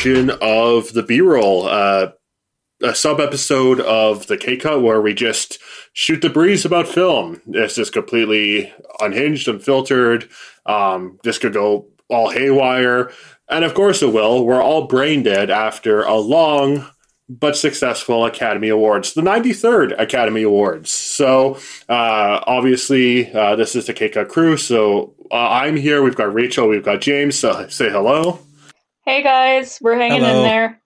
version of the B roll, uh, a sub episode of the K Cut where we just shoot the breeze about film. It's just completely unhinged, unfiltered. Um, this could go all haywire. And of course it will. We're all brain dead after a long but successful Academy Awards, the 93rd Academy Awards. So, uh, obviously, uh, this is the K Cut crew. So, uh, I'm here. We've got Rachael. We've got James. So, say hello. Hey, guys. We're hanging Hello. in there.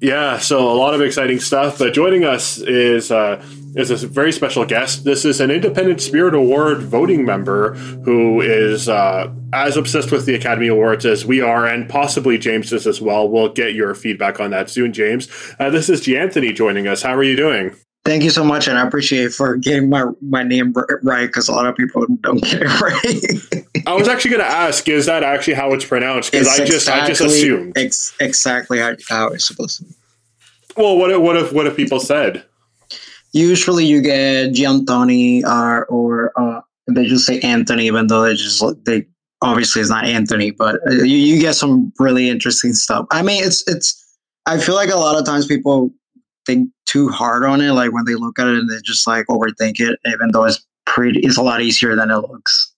Yeah, so a lot of exciting stuff. But joining us is uh, is a very special guest. This is an Independent Spirit Award voting member who is uh, as obsessed with the Academy Awards as we are, and possibly James is as well. We'll get your feedback on that soon, James. Uh, this is Jianthonnie joining us. How are you doing? Thank you so much, and I appreciate for getting my my name right because a lot of people don't get it right. I was actually going to ask, is that actually how it's pronounced? Because I just I just assumed. ex- exactly how, how it's supposed to be. Well, what if, what if what if people said? Usually, you get Giantoni or or uh, they just say Anthony, even though they just they obviously it's not Anthony, but uh, you, you get some really interesting stuff. I mean, it's it's. I feel like a lot of times people think too hard on it, like when they look at it and they just like overthink it, even though it's pretty. It's a lot easier than it looks.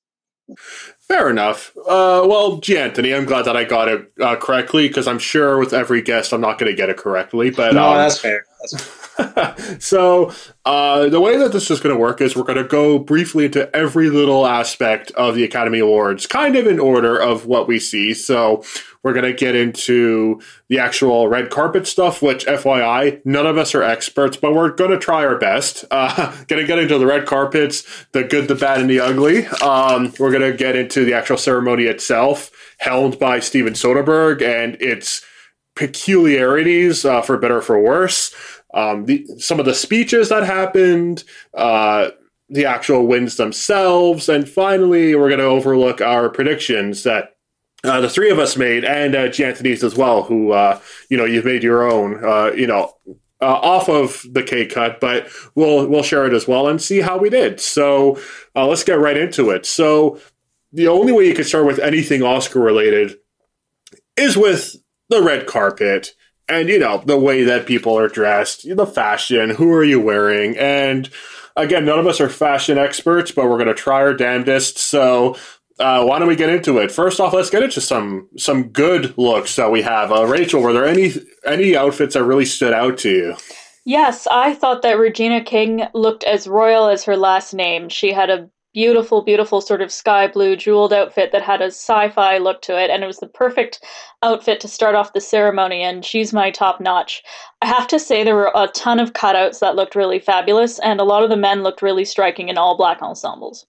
Fair enough. Uh, well, Jianthonnie, I'm glad that I got it uh, correctly because I'm sure with every guest I'm not going to get it correctly. But no, um, that's fair. So uh, the way that this is going to work is we're going to go briefly into every little aspect of the Academy Awards, kind of in order of what we see. So we're going to get into the actual red carpet stuff, which, FYI, none of us are experts, but we're going to try our best. Uh, going to get into the red carpets, the good, the bad, and the ugly. Um, we're going to get into the actual ceremony itself, held by Steven Soderbergh, and its peculiarities, uh, for better or for worse. Um, the, some of the speeches that happened, uh, the actual wins themselves, and finally, we're going to overlook our predictions that uh, the three of us made, and uh, Anthony's as well, who uh, you know you've made your own, uh, you know, uh, off of the K cut, but we'll we'll share it as well and see how we did. So uh, let's get right into it. So the only way you can start with anything Oscar related is with the red carpet and you know the way that people are dressed the fashion who are you wearing? And again none of us are fashion experts but we're going to try our damnedest. So uh, why don't we get into it? First off let's get into some some good looks that we have. Uh, rachael were there any any outfits that really stood out to you? Yes, I thought that Regina King looked as royal as her last name. She had a beautiful, beautiful sort of sky blue jeweled outfit that had a sci fi look to it, and it was the perfect outfit to start off the ceremony, and she's my top notch. I have to say, there were a ton of cutouts that looked really fabulous, and a lot of the men looked really striking in all black ensembles.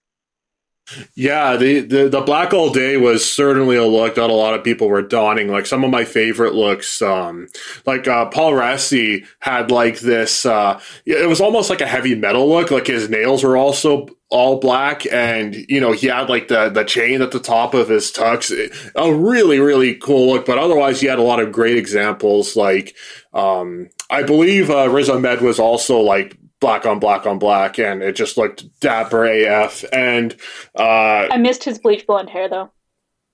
Yeah, the, the the black all day was certainly a look that a lot of people were donning. Like some of my favorite looks, um, like uh, Paul Raci had like this. Uh, it was almost like a heavy metal look. Like his nails were also all black, and you know he had like the the chain at the top of his tux. A really really cool look. But otherwise, he had a lot of great examples. Like um, I believe uh, Riz Ahmed was also like black on black on black, and it just looked dapper AF. And uh, I missed his bleach blonde hair, though.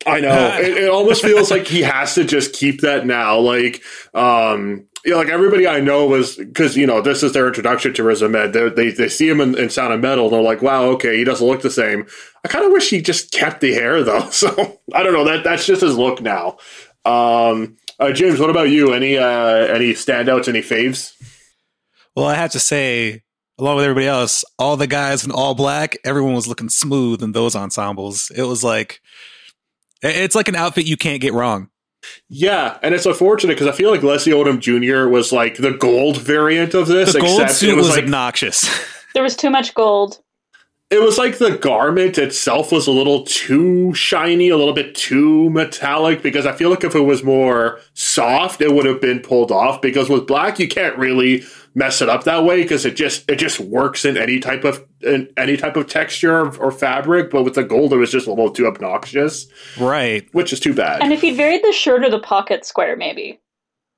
I know it, it almost feels like he has to just keep that now. Like, um, you know, like everybody I know was because you know this is their introduction to Riz Ahmed. They they, they see him in, in Sound of Metal, and they're like, wow, okay, he doesn't look the same. I kind of wish he just kept the hair though. So I don't know. That that's just his look now. Um, uh, James, what about you? Any uh, any standouts? Any faves? Well, I have to say, along with everybody else, all the guys in all black, everyone was looking smooth in those ensembles. It was like, it's like an outfit you can't get wrong. Yeah, and it's unfortunate because I feel like Leslie Odom Jr. was like the gold variant of this. The gold except suit it was, was like obnoxious. There was too much gold. it was like the garment itself was a little too shiny, a little bit too metallic. Because I feel like if it was more soft, it would have been pulled off. Because with black, you can't really mess it up that way because it just it just works in any type of in any type of texture or, or fabric. But with the gold, it was just a little too obnoxious, right, which is too bad. And if he'd varied the shirt or the pocket square, maybe.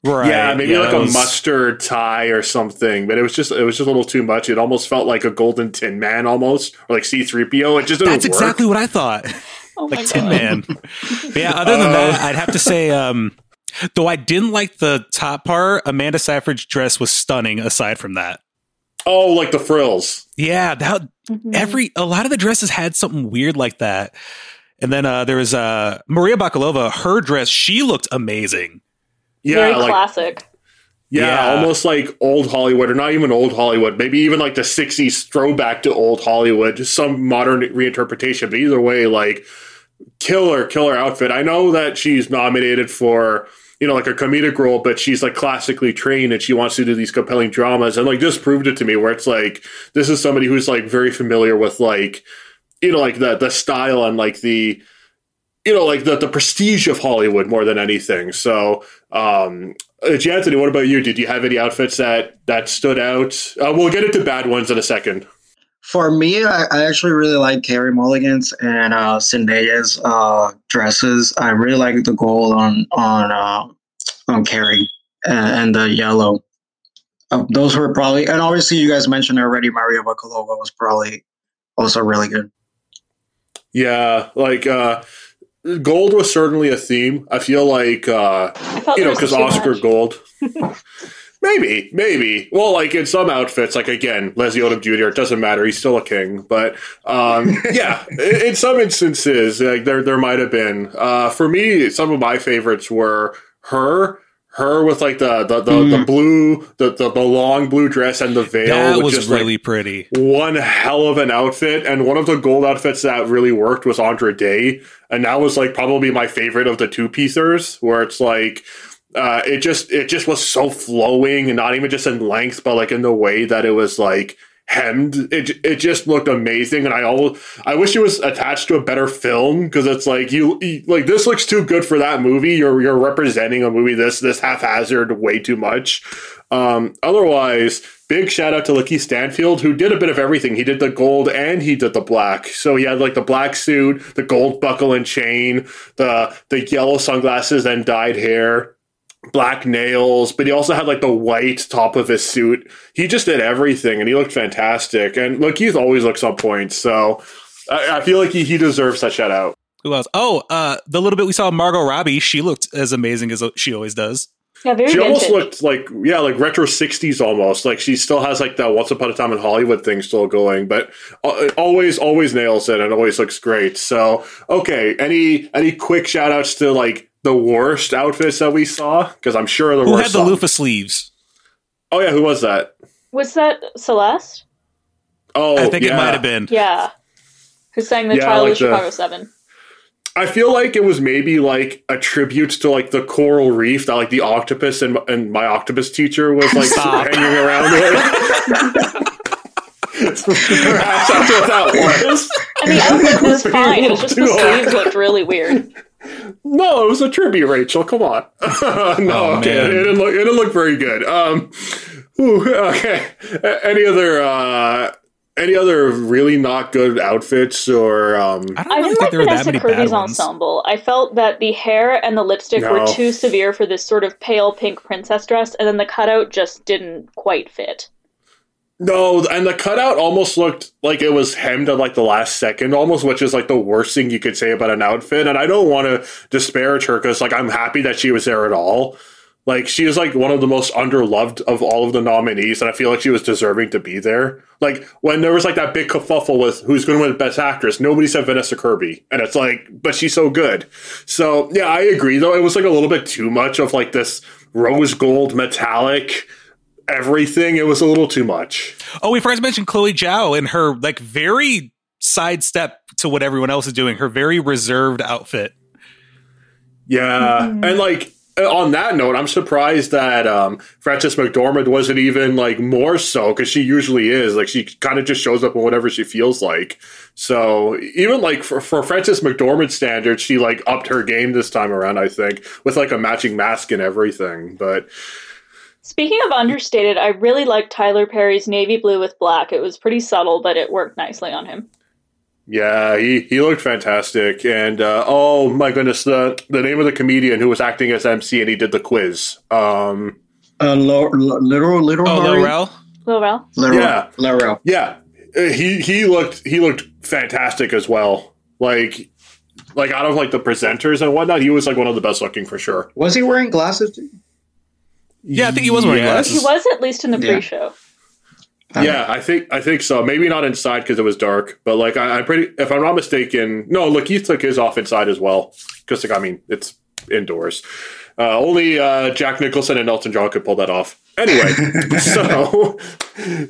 right. Yeah, maybe Yeah, like that a mustard tie or something, but it was just it was just a little too much. It almost felt like a golden tin man almost, or like C three PO. It just didn't That's work. exactly what I thought. Oh my like Tin God. Man. But yeah, other than that, I'd have to say, um, though I didn't like the top part, Amanda Seyfried's dress was stunning. Aside from that, Oh, like the frills. yeah, that Mhm. every a lot of the dresses had something weird like that. And then uh, there was uh, Maria Bakalova. Her dress, she looked amazing. Yeah, Very like classic. yeah, Yeah. almost like old Hollywood, or not even old Hollywood. Maybe even like the '60s throwback to old Hollywood, just some modern reinterpretation. But either way, like killer, killer outfit. I know that she's nominated for you know like a comedic role, but she's like classically trained and she wants to do these compelling dramas. And like this proved it to me, where it's like this is somebody who's like very familiar with like you know like the the style and like the you know like the the prestige of Hollywood more than anything. So um uh, Anthony, what about you? Did you have any outfits that that stood out? Uh, we'll get into bad ones in a second. For me, I, I actually really like Carey Mulligan's and uh, Zendaya's uh, dresses. I really like the gold on on uh, on Carrie and, and the yellow. Uh, those were probably, and obviously you guys mentioned already. Maria Bakalova was probably also really good. Yeah, like uh gold was certainly a theme. I feel like uh I you know because Oscar much. Gold. maybe, maybe. Well, like in some outfits, like again, Leslie Odom Jr. It doesn't matter; he's still a king. But um, yeah, in, in some instances, like there there might have been. Uh, for me, some of my favorites were her. Her with like the the, the, the Mm. blue the, the the long blue dress and the veil that was just, like, really pretty. one hell of an outfit and one of the gold outfits that really worked was Andra Day and that was like probably my favorite of the two piecers where it's like uh, it just it just was so flowing and not even just in length but like in the way that it was like hemmed. It it just looked amazing and I all I wish it was attached to a better film because it's like you, you like this looks too good for that movie. You're you're representing a movie this this haphazard way too much. Um otherwise big shout out to LaKeith Stanfield who did a bit of everything. He did the gold and he did the black. So he had like the black suit the gold buckle and chain the the yellow sunglasses and dyed hair black nails, but he also had like the white top of his suit. He just did everything and he looked fantastic. And look, he's always looks on point. So I, I feel like he, he deserves that shout out. Who else? Oh, uh, the little bit we saw Margot Robbie, she looked as amazing as she always does. Yeah, very She almost vintage. looked like, yeah, like retro 60s almost. Like she still has like that Once Upon a Time in Hollywood thing still going, but uh, always, always nails it and always looks great. So, okay. Any, any quick shout outs to like the worst outfits that we saw? Because I'm sure there Who were had the some. loofah sleeves? Oh, yeah. Who was that? Was that Celeste? Oh, I think it might have been. Yeah. Who sang the Yeah, Trial like of the- Chicago 7. I feel like it was maybe like a tribute to like the coral reef that like the octopus and, and my octopus teacher was like Stop. hanging around with. Perhaps that's what that was. And the outfit was fine. It was just the hard. sleeves looked really weird. No, it was a tribute, Rachael. Come on. no, Oh, okay, man. it didn't look. It didn't look very good. Um, ooh, okay. A- Any other? uh Any other really not good outfits or? um I don't I didn't think like there were that Vanessa many bad Kirby's ones. ensemble. I felt that the hair and the lipstick were too severe for this sort of pale pink princess dress, and then the cutout just didn't quite fit. No, and the cutout almost looked like it was hemmed at like the last second, almost, which is like the worst thing you could say about an outfit. And I don't want to disparage her because, like, I'm happy that she was there at all. Like, she is like one of the most underloved of all of the nominees, and I feel like she was deserving to be there. Like, when there was like that big kerfuffle with who's going to win Best Actress, nobody said Vanessa Kirby, and it's like, but she's so good. So yeah, I agree. Though it was like a little bit too much of like this rose gold metallic everything. It was a little too much. Oh, we forgot to mention Chloe Zhao and her like very sidestep to what everyone else is doing. Her very reserved outfit. Yeah, Mm-hmm. and like uh, on that note, I'm surprised that um, Frances McDormand wasn't even like more so because she usually is. Like she kind of just shows up in whatever she feels like. So even like for, for Frances McDormand standards, she like upped her game this time around. I think with like a matching mask and everything. But Speaking of understated, I really liked Tyler Perry's navy blue with black. It was pretty subtle, but it worked nicely on him. yeah, he he looked fantastic. And uh, oh my goodness, the the name of the comedian who was acting as MC and he did the quiz. Um, Uh, Lo- Lo- Little Little Oh, Murray? Laurel. Lil Rel. Yeah. Laurel. Yeah, uh, he he looked he looked fantastic as well. Like like out of like the presenters and whatnot, he was like one of the best looking for sure. Was he wearing glasses? Too? Yeah, I think he was wearing Yes. He was at least in the Yeah. pre-show. Yeah, I think I think so. Maybe not inside because it was dark, but like I, I'm pretty. If I'm not mistaken, no. Look, he took his off inside as well because like I mean it's indoors. Uh, only uh, Jack Nicholson and Elton John could pull that off. Anyway, so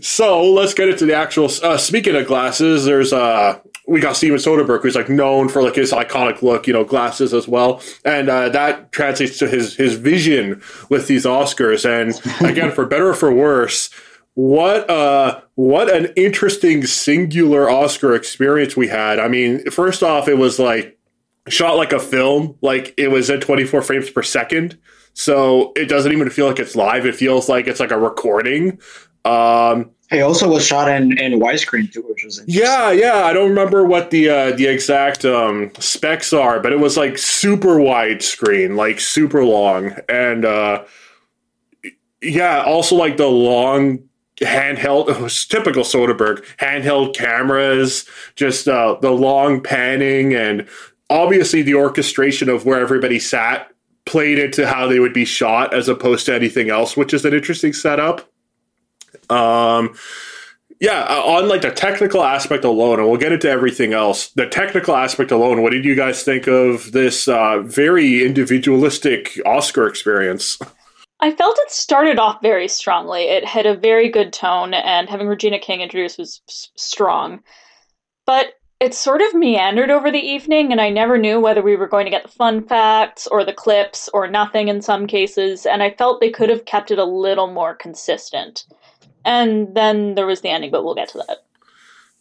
so let's get into the actual. Uh, speaking of glasses, there's uh we got Steven Soderbergh, who's like known for like his iconic look, you know, glasses as well, and uh, that translates to his his vision with these Oscars. And again, for better or for worse, what uh what an interesting singular Oscar experience we had. I mean, first off, it was like shot like a film, like it was at 24 frames per second. So it doesn't even feel like it's live. It feels like it's like a recording. Um He also was shot in, in widescreen too, which was yeah, yeah. I don't remember what the uh, the exact um, specs are, but it was like super wide screen, like super long, and uh, yeah, also like the long handheld. It was typical Soderbergh handheld cameras, just uh, the long panning, and obviously the orchestration of where everybody sat played into how they would be shot as opposed to anything else, which is an interesting setup. Um, yeah, uh, on like the technical aspect alone, and we'll get into everything else. The technical aspect alone, what did you guys think of this uh, very individualistic Oscar experience? I felt it started off very strongly. It had a very good tone, and having Regina King introduced was s- strong. But it sort of meandered over the evening, and I never knew whether we were going to get the fun facts or the clips or nothing in some cases, and I felt they could have kept it a little more consistent. And then there was the ending, but we'll get to that.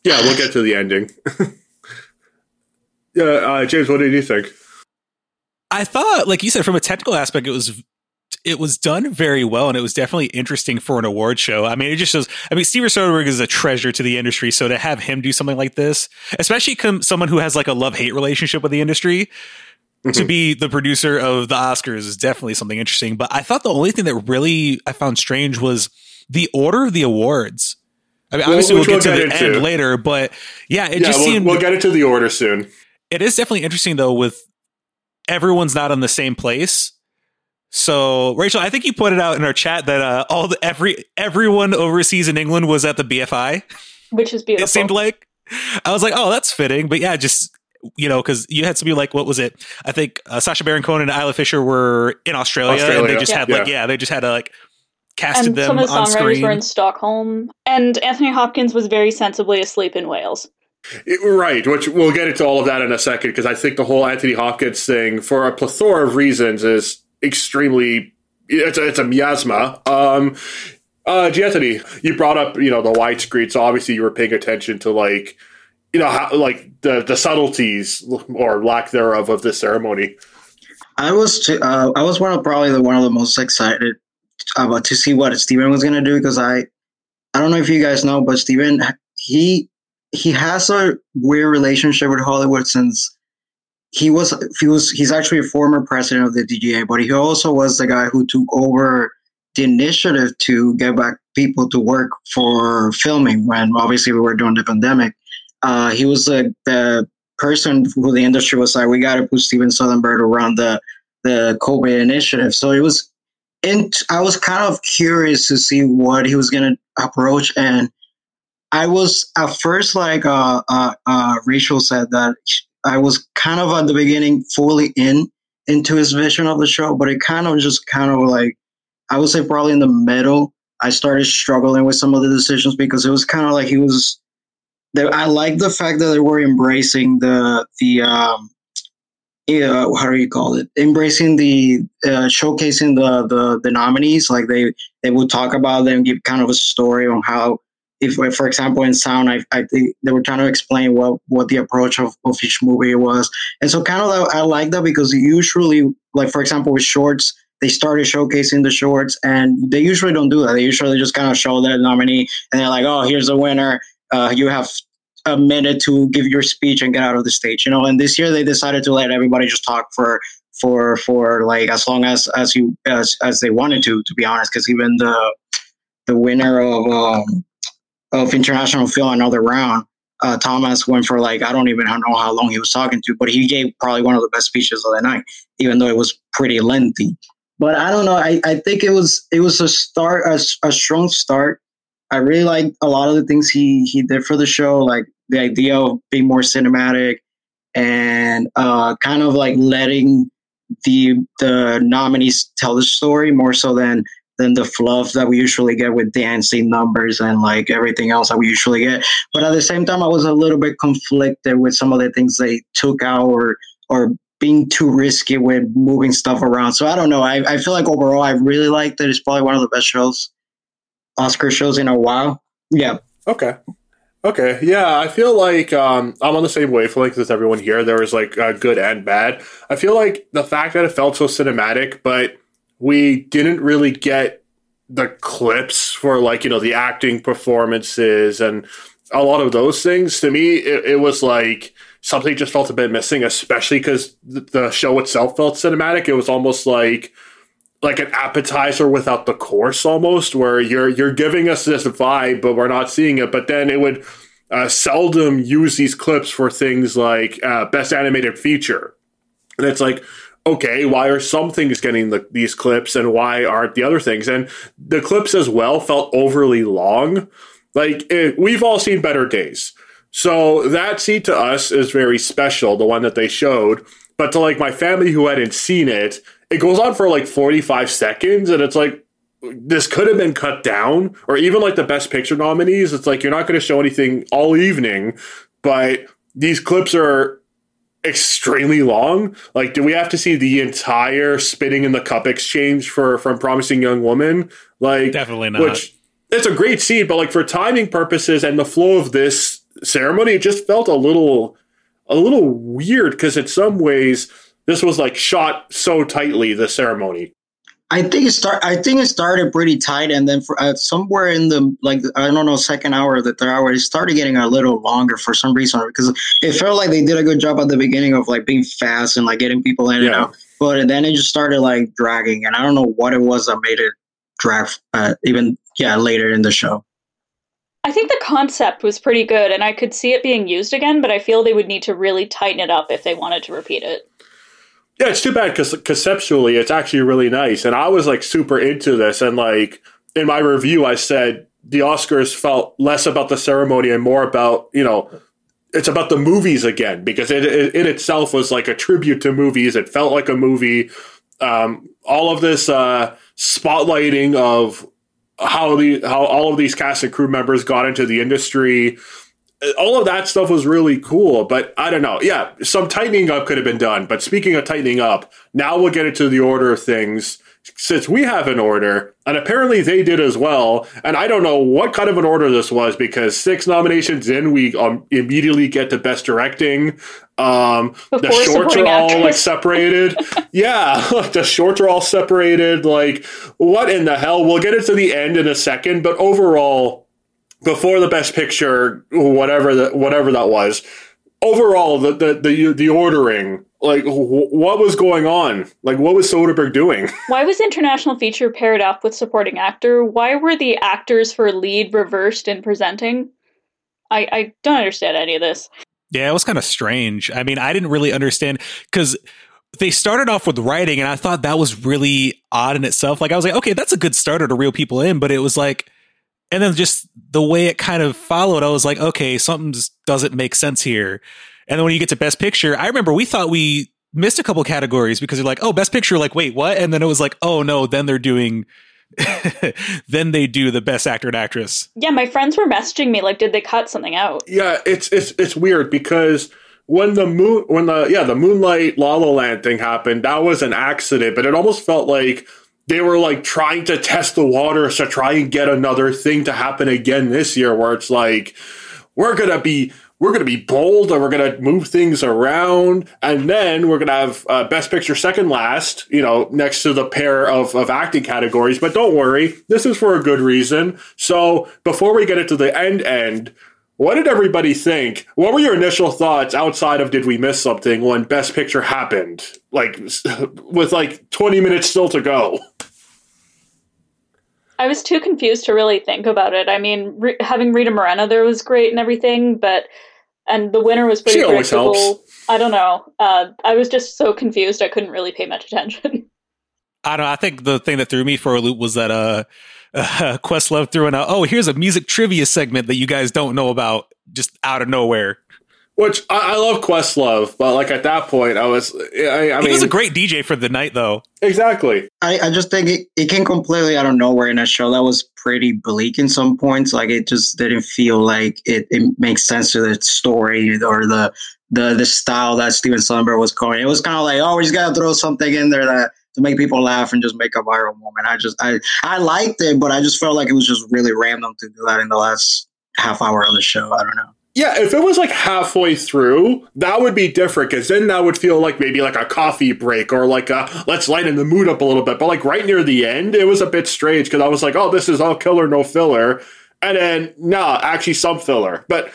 Yeah, we'll get to the ending. yeah, uh, James, what did you think? I thought, like you said, from a technical aspect, it was it was done very well, and it was definitely interesting for an award show. I mean, it just shows. I mean, Steven Soderbergh is a treasure to the industry, so to have him do something like this, especially com- someone who has like a love hate relationship with the industry, to Mhm. be the producer of the Oscars is definitely something interesting. But I thought the only thing that really I found strange was the order of the awards. I mean, Well, obviously we'll which get we'll to the into. end later, but yeah, it yeah, just we'll, seemed we'll get into the order soon. it is definitely interesting though with everyone's not in the same place so rachael i think you pointed out in our chat that uh, all the every everyone overseas in england was at the bfi Which is beautiful. it seemed like. I was like oh that's fitting. But yeah just you know because you had to be like what was it? I think uh, sacha baron cohen and isla fisher were in australia, and they just Yeah. had like yeah they just had to like casted and them some of the on songwriters screen. were in Stockholm, and Anthony Hopkins was very sensibly asleep in Wales. It- right, which we'll get into all of that in a second because I think the whole Anthony Hopkins thing, for a plethora of reasons, is extremely it's a, it's a miasma. Um, uh, you brought up you know the widescreen, so obviously you were paying attention to like you know how like the the subtleties or lack thereof of this ceremony. I was uh, I was one of probably the one of the most excited about to see what Steven was gonna do because I I don't know if you guys know, but Steven he he has a weird relationship with Hollywood since he was he was he's actually a former president of the DGA, but he also was the guy who took over the initiative to get back people to work for filming when obviously we were doing the pandemic. Uh, he was the, the person who the industry was like, we got to put Steven Soderbergh around the the COVID initiative. So it was, in, I was kind of curious to see what he was going to approach, and I was at first like uh, uh, uh, Rachael said that I was kind of at the beginning fully in into his vision of the show, but it kind of just kind of like I would say probably in the middle. I started struggling with some of the decisions because it was kind of like he was. They, I like the fact that they were embracing the the um, yeah, how do you call it? Embracing the uh, showcasing the, the the nominees. Like they they would talk about them, give kind of a story on how, if for example in sound, I, I think they were trying to explain what what the approach of, of each movie was, and so kind of I like that because usually, like for example with shorts, they started showcasing the shorts, and they usually don't do that. They usually just kind of show their nominee, and they're like, oh, here's the winner. Uh, you have a minute to give your speech and get out of the stage you know and this year they decided to let everybody just talk for for for like as long as as you as as they wanted to to be honest because even the the winner of um of international film another round uh, Thomas went for like I don't even know how long he was talking to, but he gave probably one of the best speeches of the night, even though it was pretty lengthy. But I don't know. I, I think it was it was a start a, a strong start. I really like a lot of the things he he did for the show, like the idea of being more cinematic and uh, kind of like letting the the nominees tell the story more so than than the fluff that we usually get with dancing numbers and like everything else that we usually get. But at the same time, I was a little bit conflicted with some of the things they took out or or being too risky with moving stuff around. So I don't know. I, I feel like overall, I really liked it. It's probably one of the best shows, Oscar shows in a while. Yeah. Okay. Okay, yeah, I feel like um, I'm on the same wavelength as everyone here. There was like uh, good and bad. I feel like the fact that it felt so cinematic, but we didn't really get the clips for like you know the acting performances and a lot of those things. To me, it, it was like something just felt a bit missing, especially because the show itself felt cinematic. It was almost like like an appetizer without the course almost where you're you're giving us this vibe but we're not seeing it but then it would uh, seldom use these clips for things like uh, best animated feature and it's like okay why are some things getting the, these clips and why aren't the other things? And the clips as well felt overly long. Like it, we've all seen better days. So that scene to us is very special the one that they showed. But to like my family who hadn't seen it it goes on for like 45 seconds and it's like this could have been cut down or even like the best picture nominees. It's like you're not going to show anything all evening but these clips are extremely long? Like do we have to see the entire spitting in the cup exchange for from promising young woman? Like definitely not. which it's a great scene but like for timing purposes and the flow of this ceremony it just felt a little a little weird because in some ways this was like shot so tightly the ceremony. I think it start. I think it started pretty tight, and then for uh, somewhere in the like I don't know second hour or the third hour, it started getting a little longer for some reason because it felt like they did a good job at the beginning of like being fast and like getting people in yeah. and out, but then it just started like dragging, and I don't know what it was that made it drag uh, even yeah later in the show. I think the concept was pretty good, and I could see it being used again, but I feel they would need to really tighten it up if they wanted to repeat it. Yeah, it's too bad because conceptually it's actually really nice. And I was like super into this. And like in my review, I said the Oscars felt less about the ceremony and more about, you know, it's about the movies again because it, it, it itself was like a tribute to movies. It felt like a movie. Um, all of this uh, spotlighting of how the how all of these cast and crew members got into the industry all of that stuff was really cool, but I don't know. Yeah, some tightening up could have been done. But speaking of tightening up, now we'll get into the order of things. Since we have an order, and apparently they did as well, and I don't know what kind of an order this was because six nominations in, we um, immediately get to best directing. Um, the shorts are all like separated. yeah, the shorts are all separated. Like, what in the hell? We'll get into the end in a second, but overall, before the best picture, whatever that whatever that was. Overall, the the the, the ordering, like what was going on? Like what was Soderbergh doing? Why was international feature paired up with supporting actor? Why were the actors for lead reversed in presenting? I I don't understand any of this. Yeah, it was kind of strange. I mean, I didn't really understand because they started off with writing, and I thought that was really odd in itself. Like I was like, okay, that's a good starter to reel people in, but it was like and then just the way it kind of followed, I was like, okay, something doesn't make sense here. And then when you get to Best Picture, I remember we thought we missed a couple categories because you're like, oh, Best Picture, like, wait, what? And then it was like, oh no, then they're doing. then they do the best actor and actress. Yeah, my friends were messaging me like, did they cut something out? Yeah, it's it's it's weird because when the moon when the yeah the moonlight La La Land thing happened, that was an accident, but it almost felt like they were like trying to test the waters to try and get another thing to happen again this year where it's like we're gonna be we're gonna be bold and we're gonna move things around. And then we're gonna have uh, best picture second last you know next to the pair of, of acting categories. But don't worry this is for a good reason. So before we get into the end end what did everybody think? What were your initial thoughts outside of did we miss something when Best Picture happened? Like with like 20 minutes still to go. I was too confused to really think about it. I mean, re- having Rita Moreno there was great and everything, but and the winner was pretty She always predictable. helps. I don't know. Uh, I was just so confused. I couldn't really pay much attention. I don't know. I think the thing that threw me for a loop was that uh, uh Questlove threw in a oh here's a music trivia segment that you guys don't know about just out of nowhere. Which I, I love Questlove, but like at that point, I was, I, I he mean, was a great DJ for the night though. exactly. I, I just think it, it came completely out of nowhere in a show that was pretty bleak in some points. Like it just didn't feel like it, it makes sense to the story or the the the style that Steven Spielberg was going. It was kind of like, oh, we just gotta throw something in there that to make people laugh and just make a viral moment. I just I I liked it, but I just felt like it was just really random to do that in the last half hour of the show. I don't know. Yeah, if it was like halfway through, that would be different because then that would feel like maybe like a coffee break or like a let's lighten the mood up a little bit. But like right near the end, it was a bit strange because I was like, oh, this is all killer, no filler. And then, nah, actually some filler. But,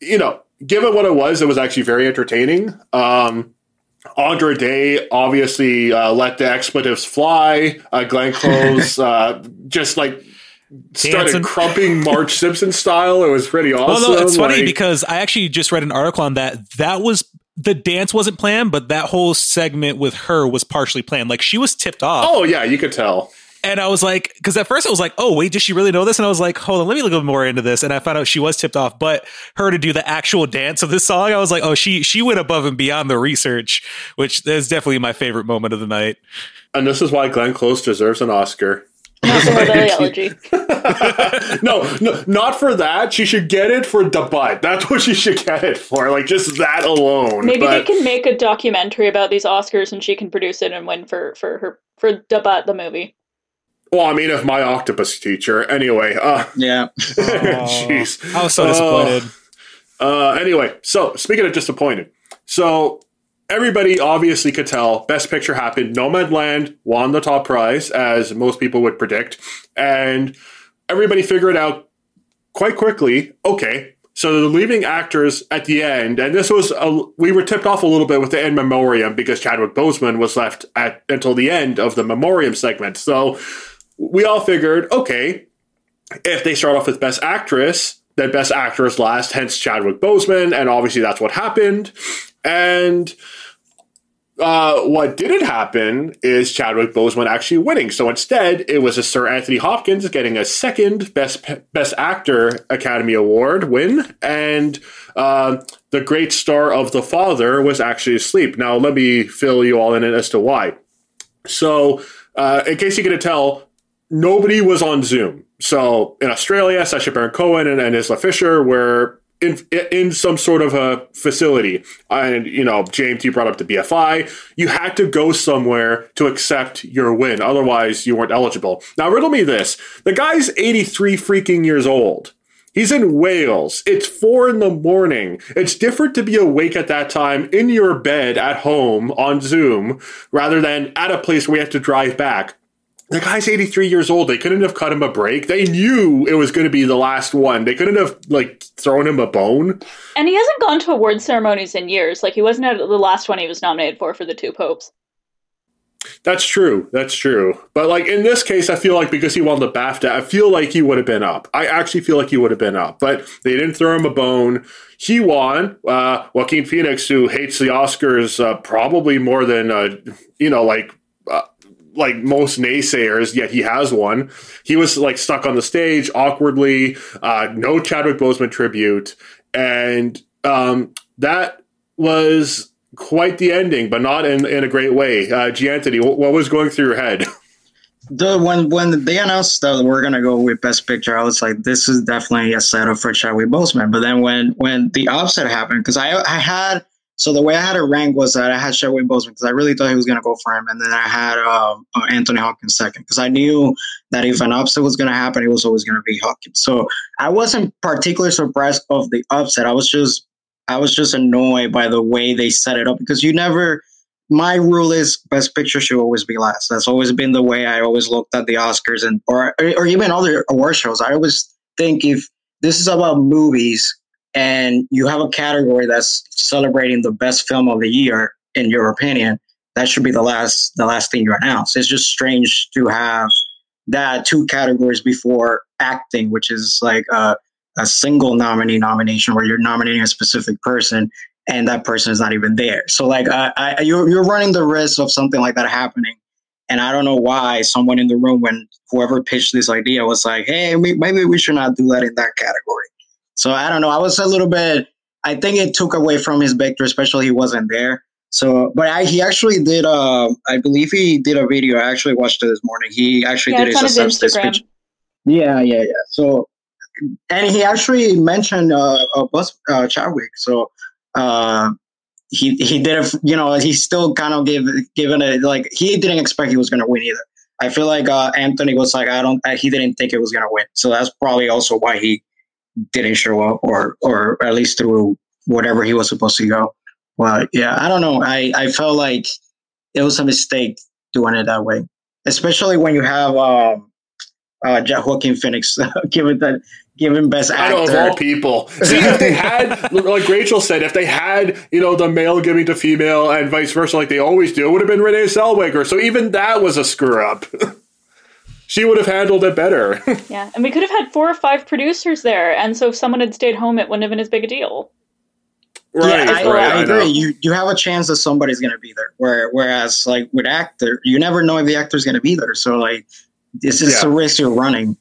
you know, given what it was, it was actually very entertaining. Um, Andra Day obviously uh, let the expletives fly. Uh, Glenn Close uh, just like started Dancing. crumping Marge Simpson style. It was pretty awesome. Well, no, it's funny Like- because I actually just read an article on that. That was the dance wasn't planned, but that whole segment with her was partially planned. Like she was tipped off, Oh yeah, you could tell. And I was like, because at first I was like, oh wait, does she really know this? And I was like, hold on, let me look a little more into this. And I found out she was tipped off, but her to do the actual dance of this song, I was like, oh, she she went above and beyond the research, which is definitely my favorite moment of the night. And this is why Glenn Close deserves an Oscar. Not for Hillbilly Elegy. no, no, not for that. She should get it for the butt. That's what she should get it for. Like just that alone. Maybe But- they can make a documentary about these Oscars, and she can produce it and win for for her for Da Butt the movie. Well, I mean, if my octopus teacher. Anyway, uh, Yeah. jeez. I was so Oh. disappointed. Uh, anyway, so speaking of disappointed, so everybody obviously could tell Best Picture happened. Nomadland won the top prize, as most people would predict, and everybody figured out quite quickly. Okay, so the leading actors at the end, and this was a, we were tipped off a little bit with the in memoriam because Chadwick Boseman was left at until the end of the memoriam segment. So we all figured, okay, if they start off with Best Actress, then Best Actress last, hence Chadwick Boseman, and obviously that's what happened. And uh, what didn't happen is Chadwick Boseman actually winning. So instead, it was a Sir Anthony Hopkins getting a second Best Best Actor Academy Award win, and uh, the great star of The Father was actually asleep. Now, let me fill you all in as to why. So, uh, in case you couldn't tell, nobody was on Zoom. So in Australia, Sacha Baron Cohen and, and Isla Fisher were in in some sort of a facility. And you know, James, you brought up the BFI. You had to go somewhere to accept your win, otherwise you weren't eligible. Now, riddle me this: the guy's eighty three freaking years old. He's in Wales. It's four in the morning. It's different to be awake at that time in your bed at home on Zoom rather than at a place where you have to drive back. The guy's 83 years old. They couldn't have cut him a break. They knew it was going to be the last one. They couldn't have like thrown him a bone. And he hasn't gone to award ceremonies in years. Like he wasn't at the last one he was nominated for for the two popes. That's true. That's true. But like in this case, I feel like because he won the BAFTA, I feel like he would have been up. I actually feel like he would have been up, but they didn't throw him a bone. He won. Uh, Joaquin Phoenix, who hates the Oscars uh, probably more than uh, you know, like like most naysayers, yet he has one. He was like stuck on the stage awkwardly. Uh, no Chadwick Boseman tribute, and um, that was quite the ending, but not in, in a great way. Uh, Jianthonnie, what, what was going through your head? The when when they announced that we're gonna go with Best Picture, I was like, this is definitely a setup for Chadwick Boseman. But then when when the opposite happened, because I I had so the way I had it ranked was that I had Chadwick Boseman because I really thought he was gonna go for him, and then I had um, uh, Anthony Hopkins second because I knew that if an upset was gonna happen, it was always gonna be Hopkins. So I wasn't particularly surprised of the upset. I was just I was just annoyed by the way they set it up because you never my rule is best picture should always be last. That's always been the way I always looked at the Oscars and or or even other award shows. I always think if this is about movies and you have a category that's celebrating the best film of the year, in your opinion, that should be the last the last thing you announce. It's just strange to have that two categories before acting, which is like a, a single nominee nomination where you're nominating a specific person and that person is not even there. So like I, I, you're you're running the risk of something like that happening. And I don't know why someone in the room, when whoever pitched this idea, was like, "Hey, maybe we should not do that in that category." So I don't know. I was a little bit. I think it took away from his victory, especially he wasn't there. So, but I, he actually did. Uh, I believe he did a video. I actually watched it this morning. He actually yeah, did his, his Instagram. Speech. Yeah, yeah, yeah. So, and he actually mentioned uh, uh, Bus uh, Chadwick. So, uh, he he did it. You know, he still kind of gave given it like he didn't expect he was going to win either. I feel like uh, Anthony was like, I don't. He didn't think it was going to win. So that's probably also why he didn't show up, or or at least through whatever he was supposed to go. Well, yeah, I don't know. I I felt like it was a mistake doing it that way, especially when you have um, uh, Joaquin Phoenix given that given best actor. Know, of all people. See, if they had, like Rachael said, if they had, you know, the male giving to female and vice versa, like they always do, it would have been Renee Zellweger. So even that was a screw up. she would have handled it better. yeah, and we could have had four or five producers there, and so if someone had stayed home, it wouldn't have been as big a deal. Right, yeah, I, right, I, agree. I you you have a chance that somebody's going to be there. Where whereas like with actor, you never know if the actor's going to be there. So like, it's just yeah. a risk you're running.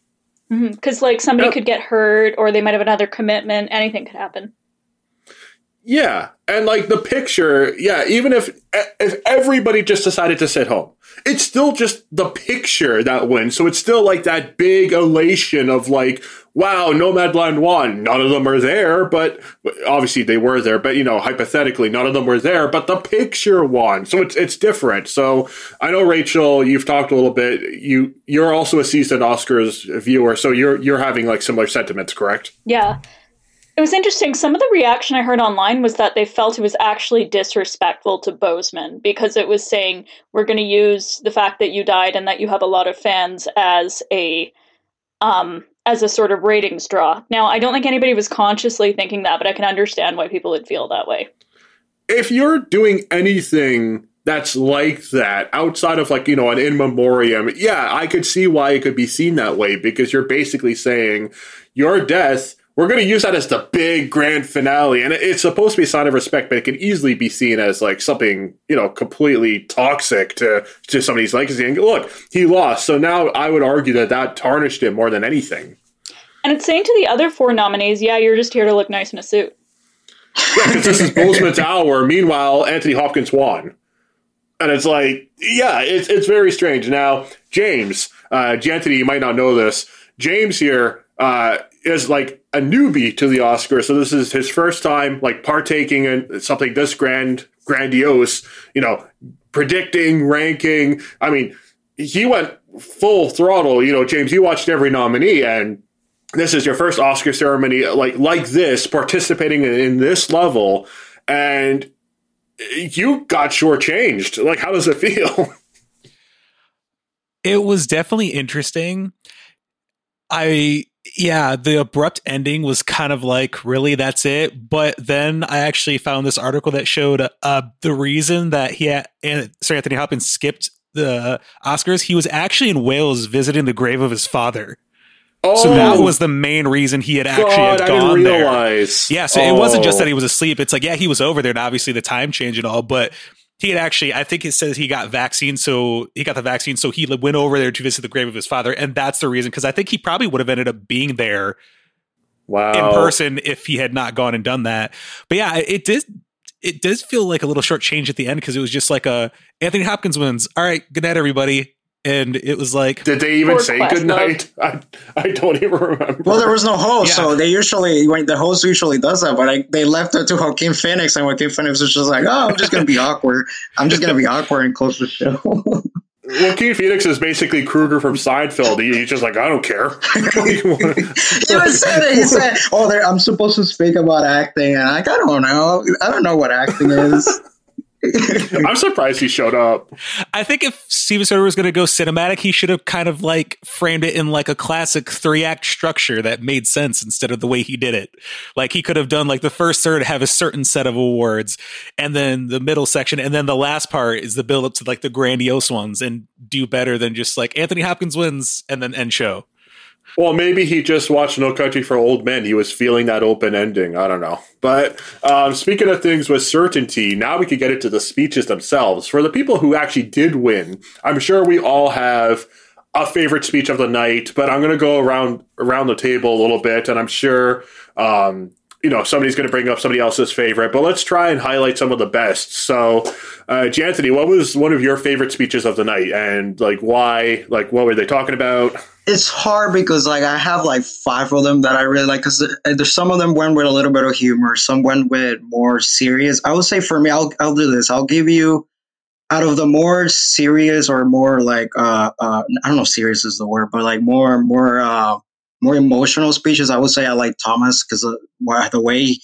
Because mm-hmm. like somebody yep. could get hurt, or they might have another commitment. Anything could happen. Yeah, and like the picture, yeah. Even if if everybody just decided to sit home, it's still just the picture that wins. So it's still like that big elation of like, wow, Nomadland won. None of them are there, but obviously they were there. But you know, hypothetically, none of them were there. But the picture won, so it's it's different. So I know Rachael, you've talked a little bit. You you're also a seasoned Oscars viewer, so you're you're having like similar sentiments, correct? Yeah. It was interesting. Some of the reaction I heard online was that they felt it was actually disrespectful to Boseman because it was saying we're going to use the fact that you died and that you have a lot of fans as a um as a sort of ratings draw. Now, I don't think anybody was consciously thinking that, but I can understand why people would feel that way. If you're doing anything that's like that outside of like you know an in memoriam yeah i could see why it could be seen that way because you're basically saying your death we're going to use that as the big grand finale. And it's supposed to be a sign of respect, but it can easily be seen as like something, you know, completely toxic to, to somebody's legacy. And look, he lost. So now I would argue that that tarnished him more than anything. And it's saying to the other four nominees, yeah, you're just here to look nice in a suit. Yeah, because this is Boseman's hour. Meanwhile, Anthony Hopkins won. And it's like, yeah, it's, it's very strange. Now, James, uh, Anthony, you might not know this. James here uh, is like a newbie to the Oscars, so this is his first time like partaking in something this grand, grandiose. You know, predicting, ranking. I mean, he went full throttle. You know, James, you watched every nominee, and this is your first Oscar ceremony like like this, participating in this level, and you got shortchanged. Like, how does it feel? It was definitely interesting. I yeah, the abrupt ending was kind of like, really, that's it. But then I actually found this article that showed uh, the reason that he had, and sorry, Anthony Hopkins skipped the Oscars. He was actually in Wales visiting the grave of his father. Oh, so that oh. was the main reason he had actually God, had gone there. Yeah, so oh. it wasn't just that he was asleep. It's like, yeah, he was over there, and obviously the time change and all, but he had actually i think it says he got vaccine so he got the vaccine so he went over there to visit the grave of his father and that's the reason because i think he probably would have ended up being there wow. in person if he had not gone and done that. But yeah it did it does feel like a little short change at the end because it was just like a anthony hopkins wins. All right good night everybody and it was like did they even say good night I, I don't even remember well there was no host yeah. so they usually when the host usually does that but I, they left it to Joaquin Phoenix and Joaquin Phoenix was just like oh I'm just gonna be awkward I'm just gonna be awkward and close the show Joaquin Phoenix is basically Kruger from Seinfeld. he's just like, I don't care. he was saying He said, "Oh, I'm supposed to speak about acting," and I, I don't know. I don't know what acting is. I'm surprised he showed up. I think if Steven Soderbergh was going to go cinematic, he should have kind of like framed it in like a classic three act structure that made sense instead of the way he did it. Like he could have done like the first third have a certain set of awards, and then the middle section, and then the last part is the build up to like the grandiose ones, and do better than just like Anthony Hopkins wins and then end show. Well, maybe he just watched No Country for Old Men. He was feeling that open ending. I don't know. But um, speaking of things with certainty, now we can get into the speeches themselves. For the people who actually did win, I'm sure we all have a favorite speech of the night. But I'm going to go around around the table a little bit, and I'm sure um, you know somebody's going to bring up somebody else's favorite but let's try and highlight some of the best so uh what was one of your favorite speeches of the night and like why like what were they talking about it's hard because like i have like five of them that i really like because there's some of them went with a little bit of humor some went with more serious. I would say for me i'll, I'll do this. I'll give you out of the more serious or more like uh, uh i don't know serious is the word but like more more uh more emotional speeches, I would say I like Thomas because the way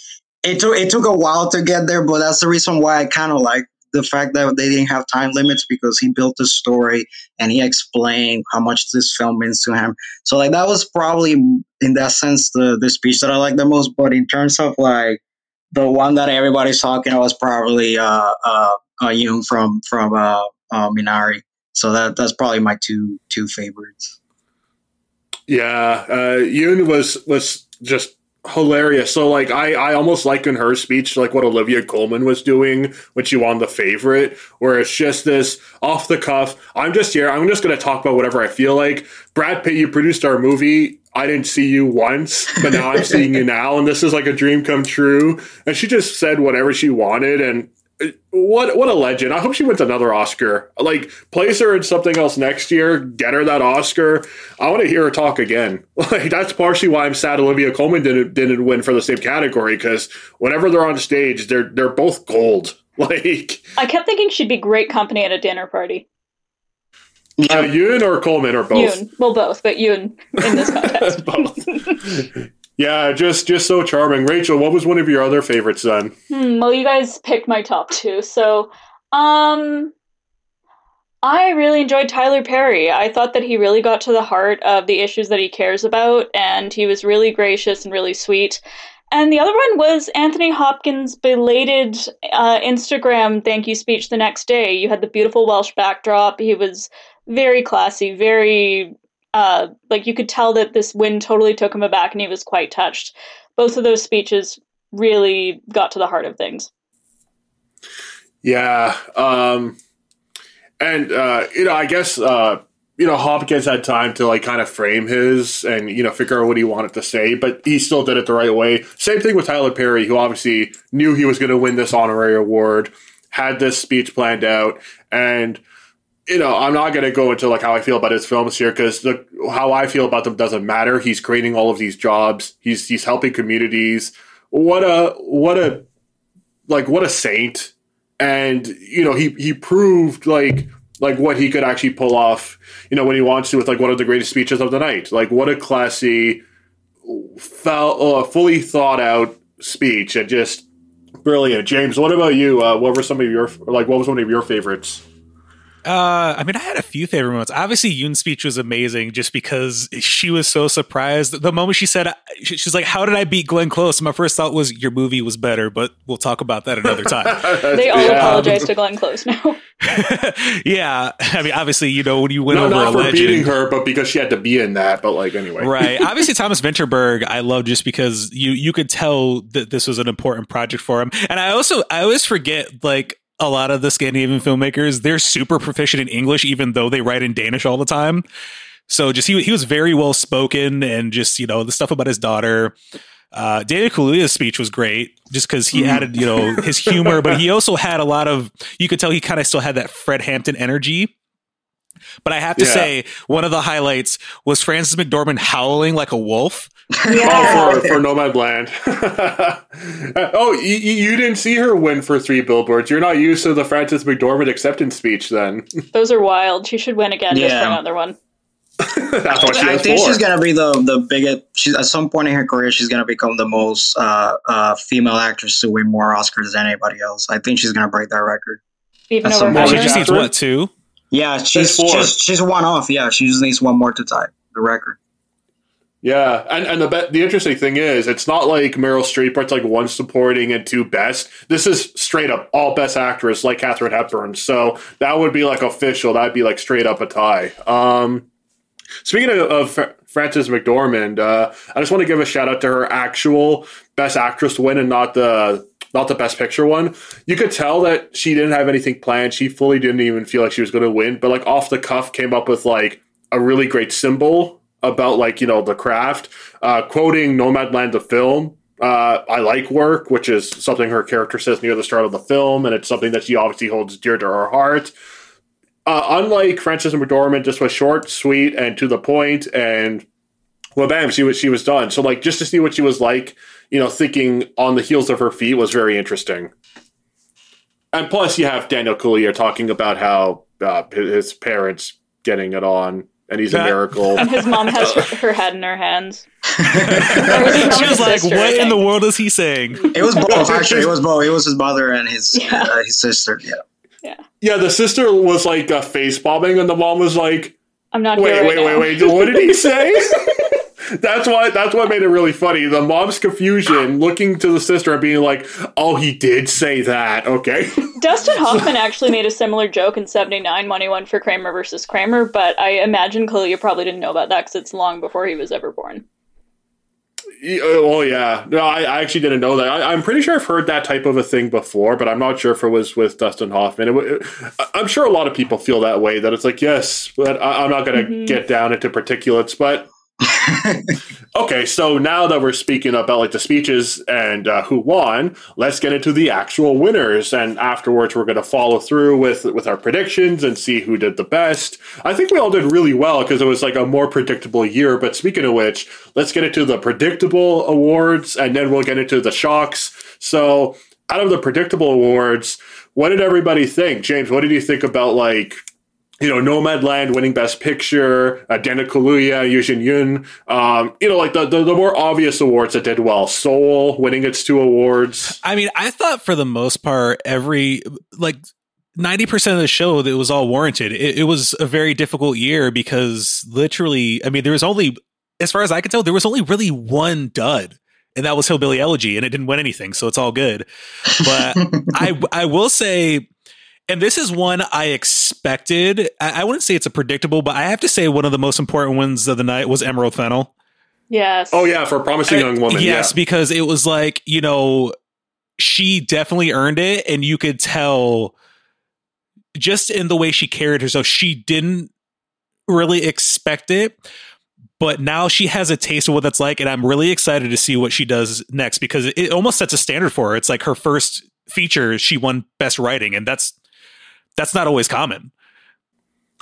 it took it took a while to get there, but that's the reason why I kind of like the fact that they didn't have time limits because he built the story and he explained how much this film means to him. So like that was probably in that sense the the speech that I like the most. But in terms of like the one that everybody's talking about was probably uh uh, uh Yoon from from uh, uh Minari. So that that's probably my two two favorites. Yeah, uh, Yoon was was just hilarious. So like I I almost liken her speech like what Olivia Colman was doing when she won the favorite, where it's just this off the cuff. I'm just here. I'm just going to talk about whatever I feel like. Brad Pitt, you produced our movie. I didn't see you once, but now I'm seeing you now, and this is like a dream come true. And she just said whatever she wanted, and what what a legend! I hope she wins another Oscar. Like, place her in something else next year. Get her that Oscar. I want to hear her talk again. Like, that's partially why I'm sad Olivia Colman didn't didn't win for the same category because whenever they're on stage, they're they're both gold. Like, I kept thinking she'd be great company at a dinner party. Uh, Yoon or Colman or both? Yoon. Well, both, but Yoon in this context. both. Yeah, just just so charming. Rachael, what was one of your other favorites then? Hmm, well, you guys picked my top two. So, um I really enjoyed Tyler Perry. I thought that he really got to the heart of the issues that he cares about and he was really gracious and really sweet. And the other one was Anthony Hopkins' belated uh, Instagram thank you speech the next day. You had the beautiful Welsh backdrop. He was very classy, very uh, like you could tell that this win totally took him aback and he was quite touched. Both of those speeches really got to the heart of things. Yeah. Um, and, uh, you know, I guess, uh, you know, Hopkins had time to like kind of frame his and, you know, figure out what he wanted to say, but he still did it the right way. Same thing with Tyler Perry, who obviously knew he was going to win this honorary award, had this speech planned out, and you know, I'm not going to go into like how I feel about his films here because how I feel about them doesn't matter. He's creating all of these jobs. He's he's helping communities. What a what a like what a saint. And you know, he he proved like like what he could actually pull off. You know, when he wants to with like one of the greatest speeches of the night. Like what a classy, felt uh, fully thought out speech and just brilliant. James, what about you? Uh, what were some of your like? What was one of your favorites? Uh, I mean, I had a few favorite moments. Obviously, Yoon's speech was amazing just because she was so surprised. The moment she said, she's like, How did I beat Glenn Close? My first thought was, Your movie was better, but we'll talk about that another time. they all yeah. apologize to Glenn Close now. yeah. I mean, obviously, you know, when you win no, over not a for legend. beating her, but because she had to be in that. But like, anyway. right. Obviously, Thomas Vinterberg, I love just because you, you could tell that this was an important project for him. And I also, I always forget, like, a lot of the Scandinavian filmmakers, they're super proficient in English, even though they write in Danish all the time. So just he he was very well spoken, and just you know the stuff about his daughter. Uh, Daniel Kaluuya's speech was great, just because he added you know his humor, but he also had a lot of you could tell he kind of still had that Fred Hampton energy. But I have to yeah. say, one of the highlights was Frances McDormand howling like a wolf. Yeah. oh, for, for Nomadland. oh, you, you didn't see her win for three billboards. You're not used to the Frances McDormand acceptance speech then. Those are wild. She should win again yeah. just for another one. That's what she I think for. she's gonna be the the biggest. She's at some point in her career, she's gonna become the most uh, uh, female actress to win more Oscars than anybody else. I think she's gonna break that record. Even over she just needs what two? Yeah, she's she's, she's one off. Yeah, she just needs one more to tie the record. Yeah, and and the the interesting thing is, it's not like Meryl Streep, where it's like one supporting and two best. This is straight up all best actress, like Katharine Hepburn. So that would be like official. That'd be like straight up a tie. Um, Speaking of, of Frances McDormand, uh, I just want to give a shout out to her actual Best Actress win and not the not the Best Picture one. You could tell that she didn't have anything planned. She fully didn't even feel like she was going to win, but like off the cuff, came up with like a really great symbol about like you know the craft, uh, quoting Nomadland the film. Uh, I like work, which is something her character says near the start of the film, and it's something that she obviously holds dear to her heart. Uh, unlike Frances McDormand, just was short, sweet, and to the point, and well, bam, she was she was done. So like just to see what she was like, you know, thinking on the heels of her feet was very interesting. And plus, you have Daniel Kaluuya talking about how uh, his parents getting it on and he's a miracle. And his mom has her, her head in her hands. she was like, sister, "What in the world is he saying?" It was both. Actually, it was both. It was his mother and his yeah. uh, his sister. Yeah. Yeah. Yeah. The sister was like uh, face bombing, and the mom was like, "I'm not." Wait, right wait, now. wait, wait. What did he say? That's why that's what made it really funny. The mom's confusion, looking to the sister and being like, "Oh, he did say that." Okay. Dustin Hoffman actually made a similar joke in '79 when he went for Kramer versus Kramer, but I imagine Kaluuya probably didn't know about that because it's long before he was ever born. Oh yeah, no, I, I, actually didn't know that. I, am pretty sure I've heard that type of a thing before, but I'm not sure if it was with Dustin Hoffman. It, it, I'm sure a lot of people feel that way. That it's like yes, but I, am not going to mm-hmm. get down into particulates. But okay, so now that we're speaking about like the speeches and uh, who won, let's get into the actual winners. And afterwards, we're going to follow through with with our predictions and see who did the best. I think we all did really well because it was like a more predictable year. But speaking of which, let's get into the predictable awards, and then we'll get into the shocks. So, out of the predictable awards, what did everybody think, James? What did you think about like you know, Nomadland winning Best Picture, uh, Daniel Kaluuya, Yuh-jung Youn, um, you know, like the, the, the more obvious awards that did well. Soul winning its two awards. I mean, I thought for the most part, every like ninety percent of the show it was all warranted. It, it was a very difficult year because literally, I mean, there was only, as far as I could tell, there was only really one dud and that was Hillbilly Elegy, and it didn't win anything, so it's all good. But I I will say and this is one I expected. I, I, wouldn't say it's a predictable, but I have to say one of the most important ones of the night was Emerald Fennell. Yes. Oh yeah, for a promising uh, young woman. Yes, yeah. because it was like you know she definitely earned it, and you could tell just in the way she carried herself, she didn't really expect it. But now she has a taste of what that's like, and I'm really excited to see what she does next because it, it almost sets a standard for her. It's like her first feature, she won Best Writing, and that's that's not always common.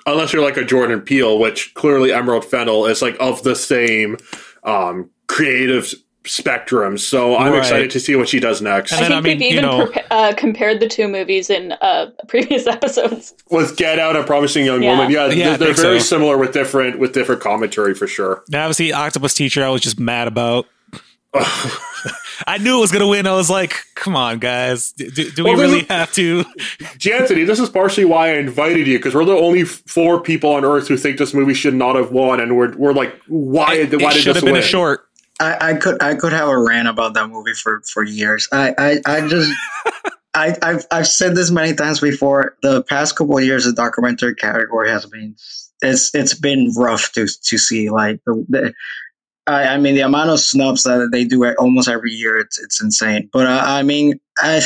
Unless you're like a Jordan Peele, which clearly Emerald Fennell is like of the same um, creative spectrum. So I'm right. excited to see what she does next. I think I mean, they've even know, uh, compared the two movies in uh, previous episodes. With Get Out and Promising Young yeah. Woman, yeah, yeah they're, they're very so. similar with different with different commentary for sure. Now, obviously, Octopus Teacher, I was just mad about. I knew it was going to win. I was like, come on, guys. Do, do well, we really have to? Jianthonnie, this is partially why I invited you because we're the only four people on Earth who think this movie should not have won. And we're, we're like, why, it, why it did should this have been win? a short. I, I, could I could have a rant about that movie for, for years. I, I, I just I, have I've said this many times before. The past couple of years, the documentary category has been it's it's been rough to to see. Like the, the I, I, mean, the amount of snubs that they do almost every year, it's it's insane. But uh, I mean, I,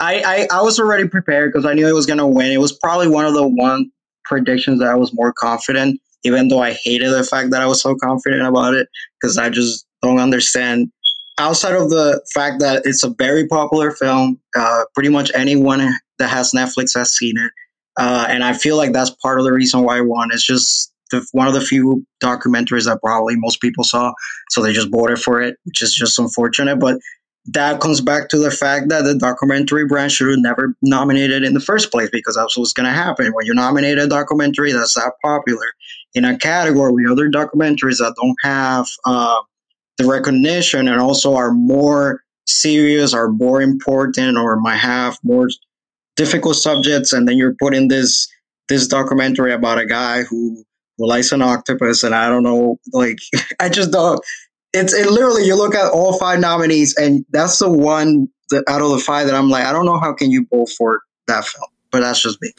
I I was already prepared because I knew it was gonna win. It was probably one of the one predictions that I was more confident, even though I hated the fact that I was so confident about it because I just don't understand. Outside of the fact that it's a very popular film, uh, pretty much anyone that has Netflix has seen it, uh, and I feel like that's part of the reason why I won. It's just the, one of the few documentaries that probably most people saw, so they just voted for it, which is just unfortunate. But that comes back to the fact that the documentary branch should have never nominated in the first place because that's what's going to happen when you nominate a documentary that's that popular in a category with other documentaries that don't have uh, the recognition and also are more serious, are more important, or might have more difficult subjects, and then you're putting this this documentary about a guy who well, likes an octopus, and I don't know, like I just don't. It's it literally you look at all five nominees, and that's the one that out of the five that I'm like, I don't know how can you vote for that film, but that's just me.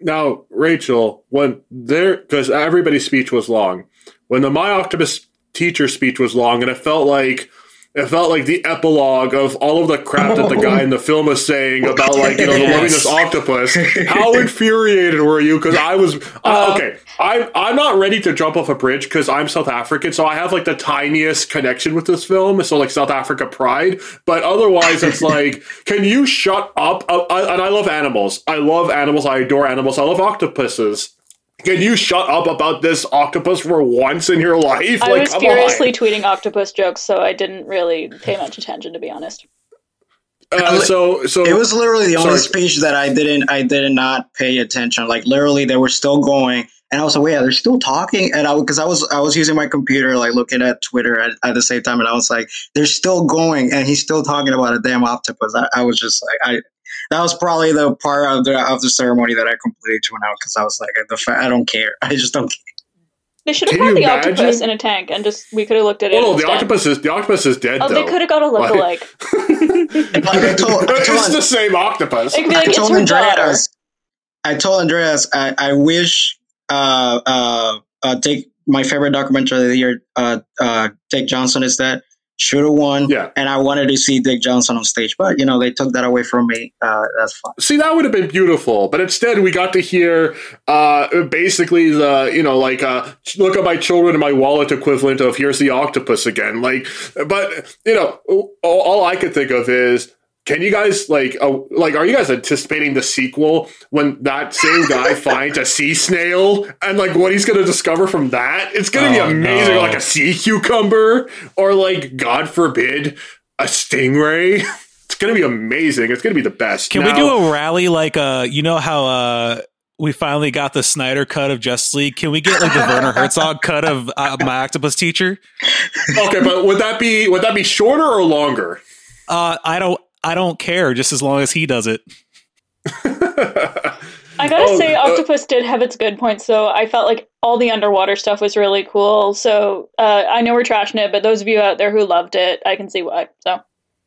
now, Rachael, when there, because everybody's speech was long, when the My Octopus teacher speech was long, and it felt like it felt like the epilogue of all of the crap that the guy in the film was saying about like you know Yes. loving this octopus. How infuriated were you? Because I was uh, okay. I'm I'm not ready to jump off a bridge because I'm South African, so I have like the tiniest connection with this film. So like South Africa pride, but otherwise it's like, can you shut up? Uh, I, and I love animals. I love animals. I adore animals. I love octopuses. Can you shut up about this octopus for once in your life? I Like, was come furiously on. tweeting octopus jokes, so I didn't really pay much attention, to be honest. Uh, so so It was literally the only speech that I didn't I did not pay attention. Like literally, they were still going, and I was like, "Wait, they're still talking." And I because I was I was using my computer, like looking at Twitter at, at the same time, and I was like, "They're still going," and he's still talking about a damn octopus. I, I was just like, I that was probably the part of the of the ceremony that I completely tuned out because I was like, the fa- I don't care. I just don't care. They should have Can had you the octopus in a tank, and just we could have looked at it. Oh the instead. octopus is the octopus is dead Oh, though. they could have got a Like- lookalike. Like I told, I it's the same octopus. It could be I told. Andreas. I told Andreas. I, I wish uh, uh, uh, take my favorite documentary of the year. Uh, uh, Dick Johnson is that should have won. Yeah. and I wanted to see Dick Johnson on stage, but you know they took that away from me. Uh, that's fine. See, that would have been beautiful, but instead we got to hear uh, basically the you know like uh, look at my children and my wallet equivalent of here's the octopus again. Like, but you know all, all I could think of is. Can you guys like uh, like are you guys anticipating the sequel when that same guy finds a sea snail and like what he's going to discover from that? It's going to Oh, be amazing no. like a sea cucumber or like god forbid a stingray. It's going to be amazing. It's going to be the best. Can we do a rally like uh you know how uh we finally got the Snyder cut of Justice League? Can we get like the Werner Herzog cut of uh, my octopus teacher? okay, but would that be would that be shorter or longer? Uh I don't I don't care just as long as he does it. I gotta Oh, say, uh, Octopus did have its good points, though. I felt like all the underwater stuff was really cool. So uh, I know we're trashing it, but those of you out there who loved it, I can see why. So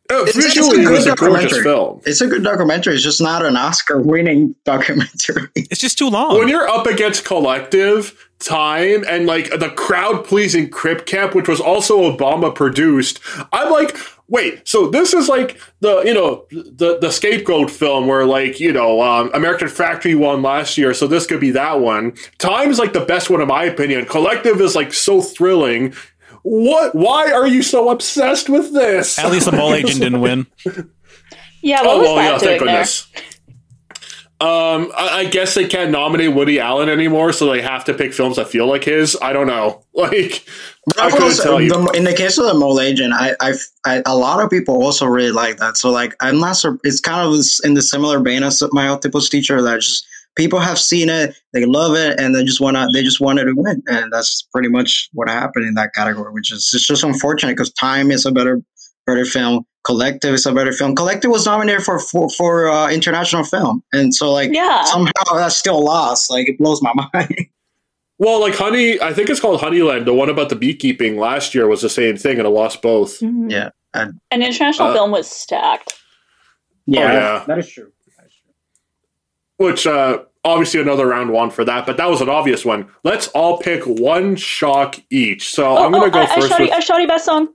Uh, It's- it's a good was a gorgeous documentary. film. It's a good documentary. It's just not an Oscar-winning documentary. It's just too long. When you're up against collective time and like the crowd pleasing Crip Camp, which was also Obama produced, I'm like, wait, so this is like the you know the the scapegoat film where like you know um, American Factory won last year, so this could be that one. Time is like the best one in my opinion. Collective is like so thrilling. What? Why are you so obsessed with this? At least the mole agent didn't win. yeah, what Oh was well, that yeah, doing thank there? Um, I, I guess they can't nominate Woody Allen anymore, so they have to pick films that feel like his. I don't know. Like, I couldn't tell you. the- in the case of the mole agent, I, I, I, a lot of people also really like that. So like, I'm not. sur- It's kind of in the similar vein as my octopus teacher. That just people have seen it, they love it, and they just wanna, they just wanted to win, and that's pretty much what happened in that category. Which is it's just unfortunate because Time is a better, better film. Collective is a better film. Collective was nominated for for, for uh, international film, and so like Yeah. somehow that's still lost. Like it blows my mind. Well, like Honey, I think it's called Honeyland. The one about the beekeeping last year was the same thing, and it lost both. Mhm. Yeah. An international Uh, film was stacked. yeah. that is true. Which, uh, obviously, another round won for that, but that was an obvious one. Let's all pick one shock each. So I'm going to go Oh, I, first. I, shot, with, I shot best song.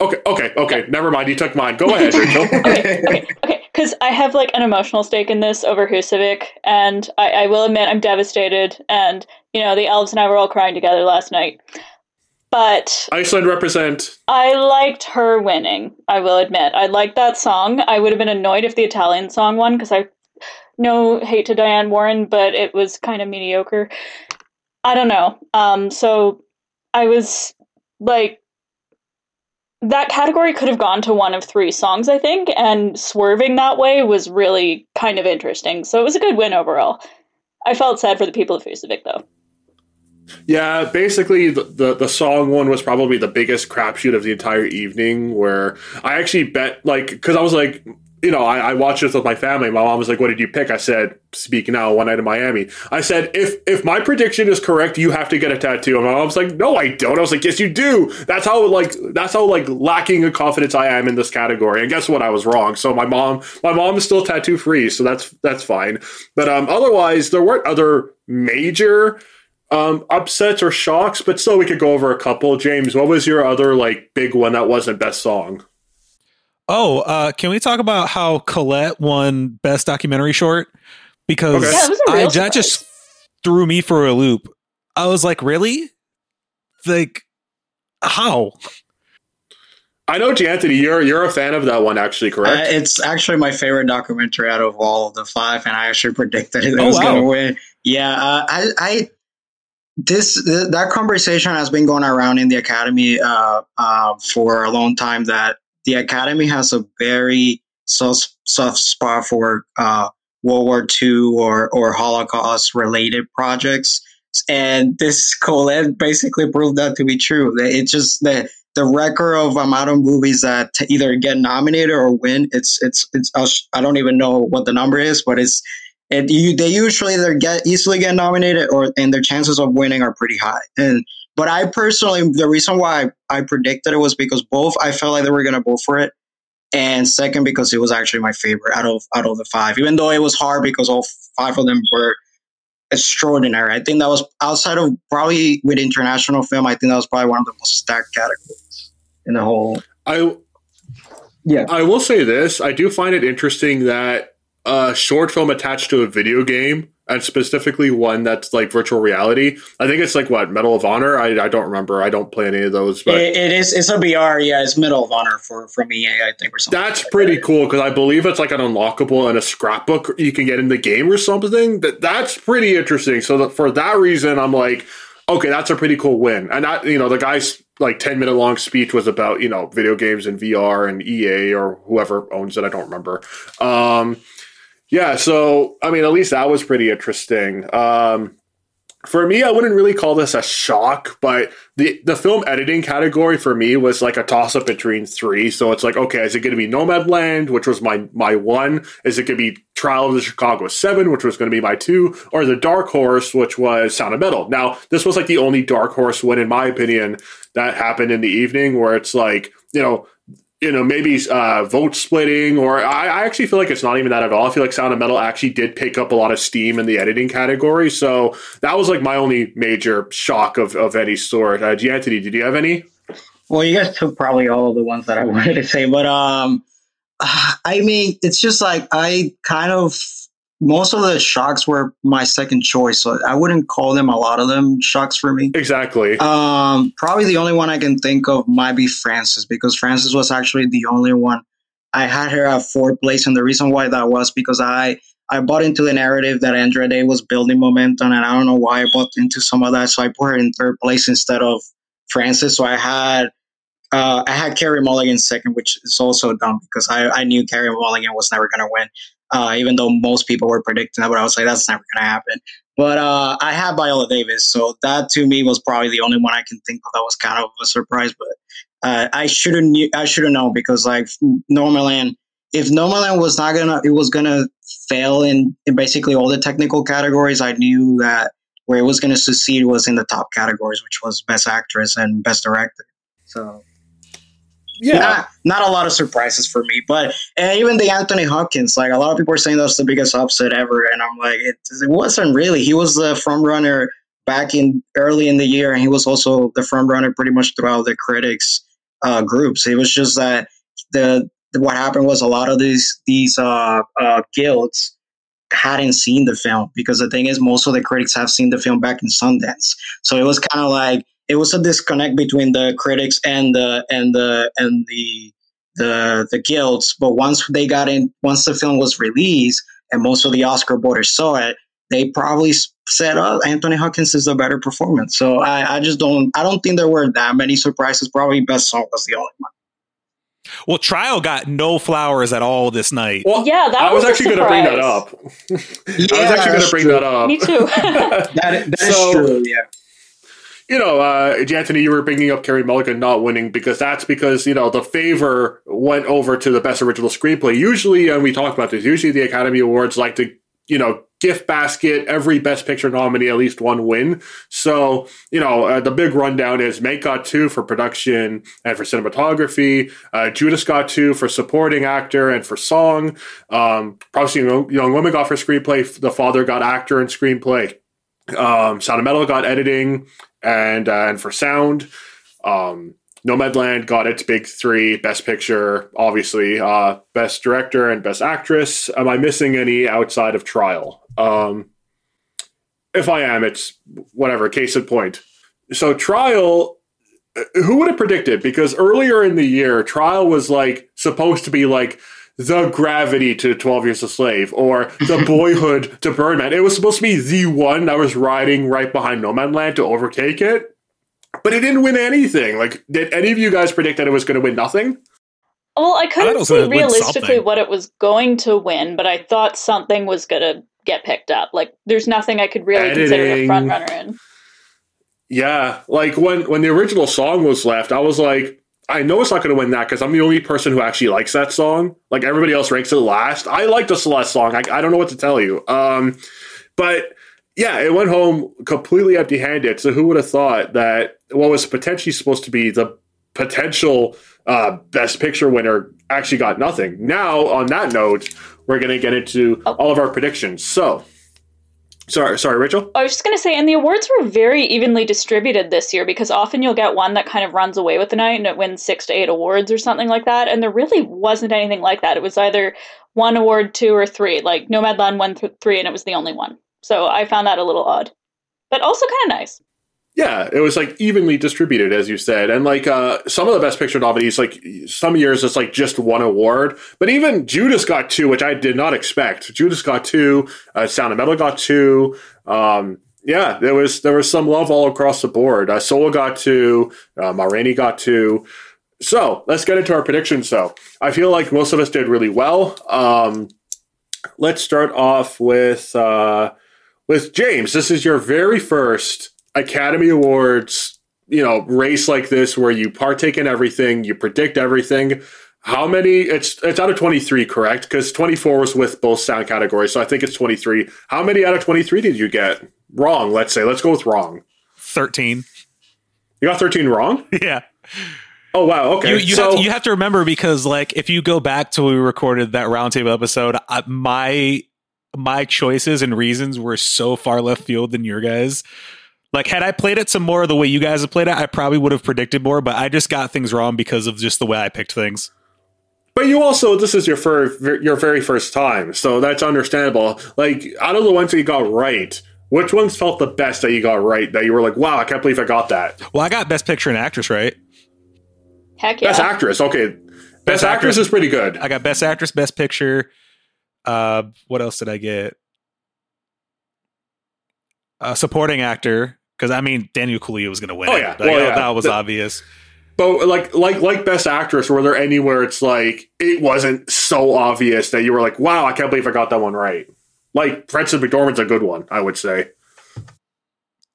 Okay, okay, okay. Never mind. You took mine. Go ahead, Rachael. okay, okay, okay. Because I have like an emotional stake in this over Husavik, and I, I will admit I'm devastated. And you know, the elves and I were all crying together last night. But Iceland represent. I liked her winning. I will admit, I liked that song. I would have been annoyed if the Italian song won because I no hate to Diane Warren, but it was kind of mediocre. I don't know. Um, so I was like, that category could have gone to one of three songs, I think, and swerving that way was really kind of interesting. So it was a good win overall. I felt sad for the people of Husavik, though. Yeah, basically the, the the song one was probably the biggest crapshoot of the entire evening. Where I actually bet like because I was like you know, I, I, watched this with my family. My mom was like, "What did you pick?" I said, "Speak now." One night in Miami, I said, "If if my prediction is correct, you have to get a tattoo." And my mom was like, "No, I don't." I was like, "Yes, you do." That's how like that's how like lacking in confidence I am in this category. And guess what? I was wrong. So my mom, my mom is still tattoo free, so that's that's fine. But um, otherwise, there weren't other major um upsets or shocks, but still, we could go over a couple. James, what was your other like big one that wasn't best song? Oh, uh, can we talk about how Colette won Best Documentary Short? Because okay. yeah, I, that just threw me for a loop. I was like, really? Like, how? I know, Anthony, you're you're a fan of that one, actually, correct? Uh, it's actually my favorite documentary out of all of the five, and I actually predicted it oh, was wow. going to win. Yeah, uh, I, I this that conversation has been going around in the academy uh, uh, for a long time. That the Academy has a very soft, soft spot for uh, World War II or, or Holocaust related projects. And this Colette basically proved that to be true. It's just the the record of of movies that either get nominated or win. It's it's it's I don't even know what the number is, but it's it you they usually either get easily get nominated or and their chances of winning are pretty high. And but I personally, the reason why I, predicted it was because both I felt like they were going to go for it, and second because it was actually my favorite out of out of the five. Even though it was hard because all five of them were extraordinary. I think that was outside of probably with international film. I think that was probably one of the most stacked categories in the whole. I yeah. I will say this: I do find it interesting that a short film attached to a video game and specifically one that's like virtual reality. I think it's like what Medal of Honor. I, I don't remember. I don't play any of those. But it, it is. It's a VR. Yeah, it's Medal of Honor for from EA. I think or something. That's like pretty that. cool because I believe it's like an unlockable and a scrapbook you can get in the game or something. That that's pretty interesting. So that for that reason, I'm like, okay, that's a pretty cool win. And that you know the guy's like 10 minute long speech was about you know video games and VR and EA or whoever owns it. I don't remember. Um, yeah, so I mean, at least that was pretty interesting. Um, for me, I wouldn't really call this a shock, but the the film editing category for me was like a toss up between three. So it's like, okay, is it going to be Nomadland, which was my my one? Is it going to be Trial of the Chicago Seven, which was going to be my two, or the Dark Horse, which was Sound of Metal? Now, this was like the only Dark Horse win, in my opinion, that happened in the evening, where it's like, you know, you know, maybe uh, vote splitting, or I, I, actually feel like it's not even that at all. I feel like Sound of Metal actually did pick up a lot of steam in the editing category. So that was like my only major shock of, of any sort. Uh, Anthony, did you have any? Well, you guys took probably all of the ones that I wanted to say, but um, I mean, it's just like I kind of most of the shocks were my second choice, so I wouldn't call them a lot of them shocks for me. Exactly. Um, probably the only one I can think of might be Frances because Frances was actually the only one I had her at fourth place, and the reason why that was because I I bought into the narrative that Andra Day was building momentum, and I don't know why I bought into some of that, so I put her in third place instead of Frances. So I had uh, I had Carey Mulligan second, which is also dumb because I, I knew Carey Mulligan was never going to win uh, even though most people were predicting that, but I was like, that's never going to happen. But uh, I had Viola Davis, so that to me was probably the only one I can think of that was kind of a surprise. But uh, I shouldn't, I should have known because like Nomadland, if Nomadland was not gonna, it was gonna fail in, in basically all the technical categories. I knew that where it was gonna succeed was in the top categories, which was Best Actress and Best Director. So yeah, not, not, a lot of surprises for me. But and even the Anthony Hopkins, like a lot of people are saying that's the biggest upset ever, and I'm like, it, it wasn't really. He was the front runner back in early in the year, and he was also the front runner pretty much throughout the critics uh, groups. It was just that the, what happened was a lot of these these uh, uh, guilds hadn't seen the film because the thing is most of the critics have seen the film back in Sundance, so it was kind of like it was a disconnect between the critics and the and the and the the the guilds. But once they got in, once the film was released, and most of the Oscar voters saw it, they probably said, "Oh, Anthony Hopkins is a better performance." So I, I just don't. I don't think there were that many surprises. Probably Best Song was the only one. Well, Trial got no flowers at all this night. Well, yeah, that I was, was actually going to bring that up. yeah, I was actually going to bring true. that up. Me too. that, that so, is true. Yeah. You know, uh, Anthony, you were bringing up Carey Mulligan not winning because that's because, you know, the favor went over to the best original screenplay. Usually, and we talked about this, usually the Academy Awards like to, you know, gift basket every best picture nominee at least one win. So, you know, uh, the big rundown is Mank got two for production and for cinematography. Uh, Judas got two for supporting actor and for song. Um, Promising Young, Young Woman got for screenplay. The Father got actor and screenplay. Um, Sound of Metal got editing and uh, and for sound. Um, Nomadland got its big three: Best Picture, obviously, uh, Best Director, and Best Actress. Am I missing any outside of Trial? Um, if I am, it's whatever. Case in point. So Trial, uh, who would have predicted? Because earlier in the year, Trial was like supposed to be like the gravity to 12 Years a Slave or the boyhood to Birdman. It was supposed to be the one that was riding right behind No Man Nomadland to overtake it, but it didn't win anything. Like, did any of you guys predict that it was going to win nothing? Well, I couldn't see realistically what it was going to win, but I thought something was going to get picked up. Like, there's nothing I could really Editing. consider a front runner in. Yeah, like when when the original song was left, I was like, I know it's not going to win that because I'm the only person who actually likes that song. Like everybody else ranks it last. I like the Celeste song. I, I don't know what to tell you. Um, but yeah, it went home completely empty handed. So who would have thought that what was potentially supposed to be the potential uh, best picture winner actually got nothing? Now, on that note, we're going to get into oh. all of our predictions. So Sorry, sorry, Rachael. I was just going to say, and the awards were very evenly distributed this year because often you'll get one that kind of runs away with the night and it wins six to eight awards or something like that. And there really wasn't anything like that. It was either one award, two, or three. Like Nomadland won th- three, and it was the only one. So I found that a little odd, but also kind of nice. Yeah, it was like evenly distributed, as you said, and like uh, some of the best picture nominees, like some years it's like just one award, but even Judas got two, which I did not expect. Judas got two, uh, Sound of Metal got two. Um, yeah, there was there was some love all across the board. Uh, Soul got two, uh, Ma Rainey got two. So let's get into our predictions. So I feel like most of us did really well. Um, let's start off with uh, with James. This is your very first Academy Awards, you know, race like this where you partake in everything, you predict everything. How many? It's it's out of twenty three, correct? Because twenty four was with both sound categories, so I think it's twenty three. How many out of twenty three did you get wrong? Let's say. Let's go with wrong. Thirteen. You got thirteen wrong. Yeah. Oh wow. Okay. You, you, so, have to, you have to remember because like if you go back to when we recorded that roundtable episode, I, my my choices and reasons were so far left field than your guys. Like, had I played it some more the way you guys have played it, I probably would have predicted more, but I just got things wrong because of just the way I picked things. But you also, this is your first, your very first time, so that's understandable. Like, out of the ones that you got right, which ones felt the best that you got right? That you were like, wow, I can't believe I got that. Well, I got Best Picture and Actress right. Heck yeah. Best Actress, okay. Best, best actress, actress is pretty good. I got Best Actress, Best Picture. Uh, what else did I get? Uh, supporting actor, because I mean Daniel Kaluuya was going to win. Oh yeah, well, yeah. that was the, obvious. But like like like best actress, were there anywhere it's like it wasn't so obvious that you were like, wow, I can't believe I got that one right. Like Frances McDormand's a good one, I would say.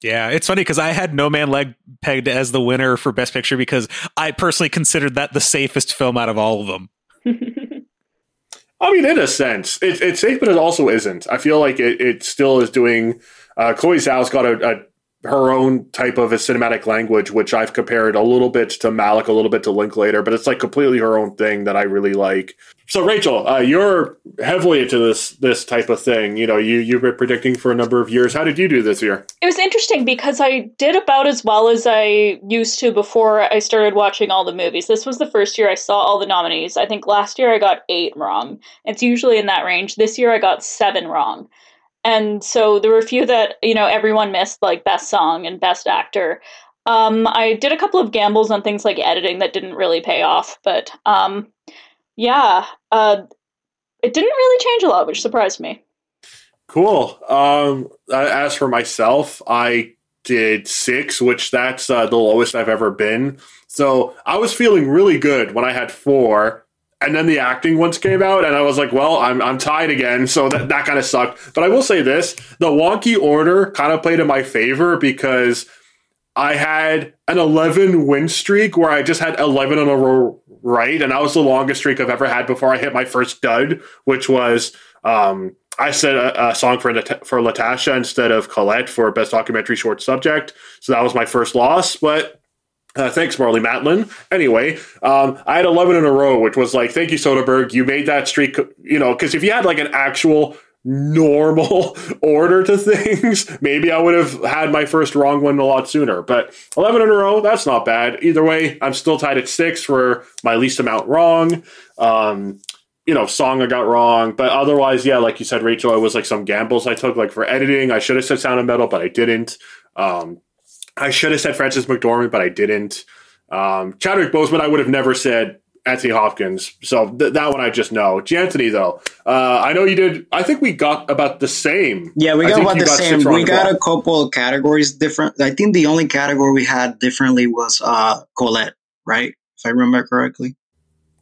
Yeah, it's funny because I had Nomadland pegged as the winner for Best Picture because I personally considered that the safest film out of all of them. I mean, in a sense, it, it's safe, but it also isn't. I feel like it, it still is doing. Uh, Chloe Zhao's got a, a her own type of a cinematic language, which I've compared a little bit to Malick, a little bit to Linklater, but it's like completely her own thing that I really like. So, Rachael, uh, you're heavily into this this type of thing. You know, you you've been predicting for a number of years. How did you do this year? It was interesting because I did about as well as I used to before I started watching all the movies. This was the first year I saw all the nominees. I think last year I got eight wrong. It's usually in that range. This year I got seven wrong. And so there were a few that, you know, everyone missed, like Best Song and Best Actor. Um, I did a couple of gambles on things like editing that didn't really pay off, but um, yeah, uh, it didn't really change a lot, which surprised me. Cool. Um, as for myself, I did six, which that's uh, the lowest I've ever been. So I was feeling really good when I had four, and then the acting ones came out, and I was like, well, I'm, I'm tied again. So that, that kind of sucked. But I will say this the wonky order kind of played in my favor because I had an 11 win streak where I just had 11 in a row right, and that was the longest streak I've ever had before I hit my first dud, which was um, I said a, a song for for Latasha instead of Colette for best documentary short subject, so that was my first loss, but. Uh, thanks, Marlee Matlin. Anyway, um, I had 11 in a row, which was like, thank you, Soderbergh. You made that streak, you know, because if you had like an actual normal order to things, maybe I would have had my first wrong one a lot sooner. But 11 in a row, that's not bad. Either way, I'm still tied at six for my least amount wrong. Um, you know, song I got wrong. But otherwise, yeah, like you said, Rachael, it was like some gambles I took, like for editing. I should have said Sound of Metal, but I didn't. Um, I should have said Frances McDormand, but I didn't. Um, Chadwick Boseman, I would have never said Anthony Hopkins. So th- that one I just know. Anthony though, uh, I know you did. I think we got about the same. Yeah, we got about the got same. We got a couple of categories different. I think the only category we had differently was uh, Colette, right? If I remember correctly.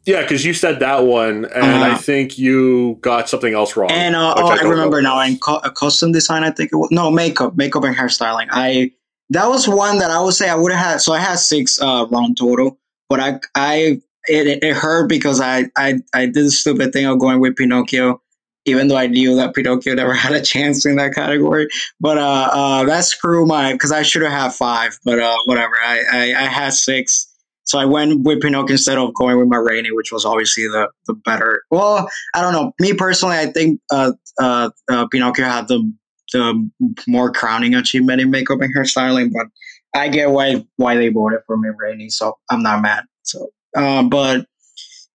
Yeah, because you said that one, and uh-huh. I think you got something else wrong. And uh, oh, I, I remember now. In co- costume design, I think it was no makeup, makeup and hairstyling. I that was one that I would say I would have had. So I had six uh, round total, but I I it, it hurt because I, I I did the stupid thing of going with Pinocchio, even though I knew that Pinocchio never had a chance in that category. But uh, uh, that screwed my because I should have had five, but uh, whatever. I, I, I had six, so I went with Pinocchio instead of going with Ma Rainey, which was obviously the the better. Well, I don't know. Me personally, I think uh, uh, uh, Pinocchio had the the more crowning achievement in makeup and hairstyling, but I get why why they voted for Ma Rainey, so I'm not mad. So um, but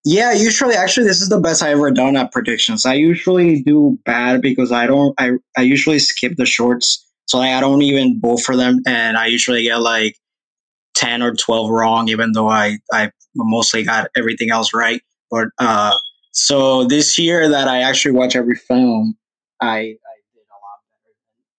yeah, usually actually this is the best I ever done at predictions. I usually do bad because I don't I, I usually skip the shorts. So like, I don't even vote for them and I usually get like 10 or 12 wrong even though I I mostly got everything else right. But uh so this year that I actually watch every film, I I did a lot better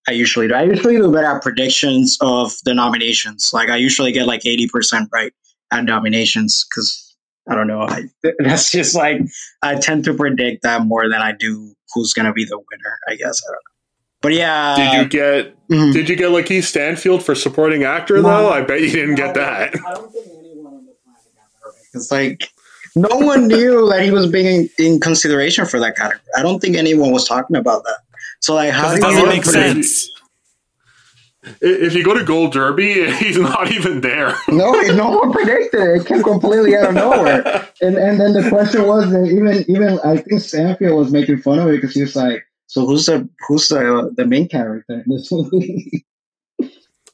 I usually do. I usually do better at predictions of the nominations. Like I usually get like 80% right at nominations because I don't know. I, that's just like I tend to predict that more than I do who's gonna be the winner. I guess I don't know. But yeah, did you get mm-hmm. did you get LaKeith Stanfield for supporting actor no, though? I bet you didn't get that. I don't think anyone on the planet got that right. It's like no one knew that he was being in consideration for that category. I don't think anyone was talking about that. So like, how do doesn't make sense? if you go to Gold Derby, he's not even there. no, no one predicted it. It came completely out of nowhere. And and then the question was even even I think Stanfield was making fun of it because he was like, "So who's the who's the the main character in this movie?"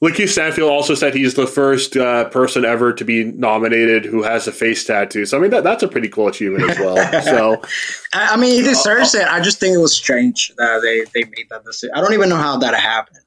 LaKeith Stanfield also said he's the first uh, person ever to be nominated who has a face tattoo. So I mean that that's a pretty cool achievement as well. So I mean he deserves uh, it. I just think it was strange that they they made that decision. I don't even know how that happened.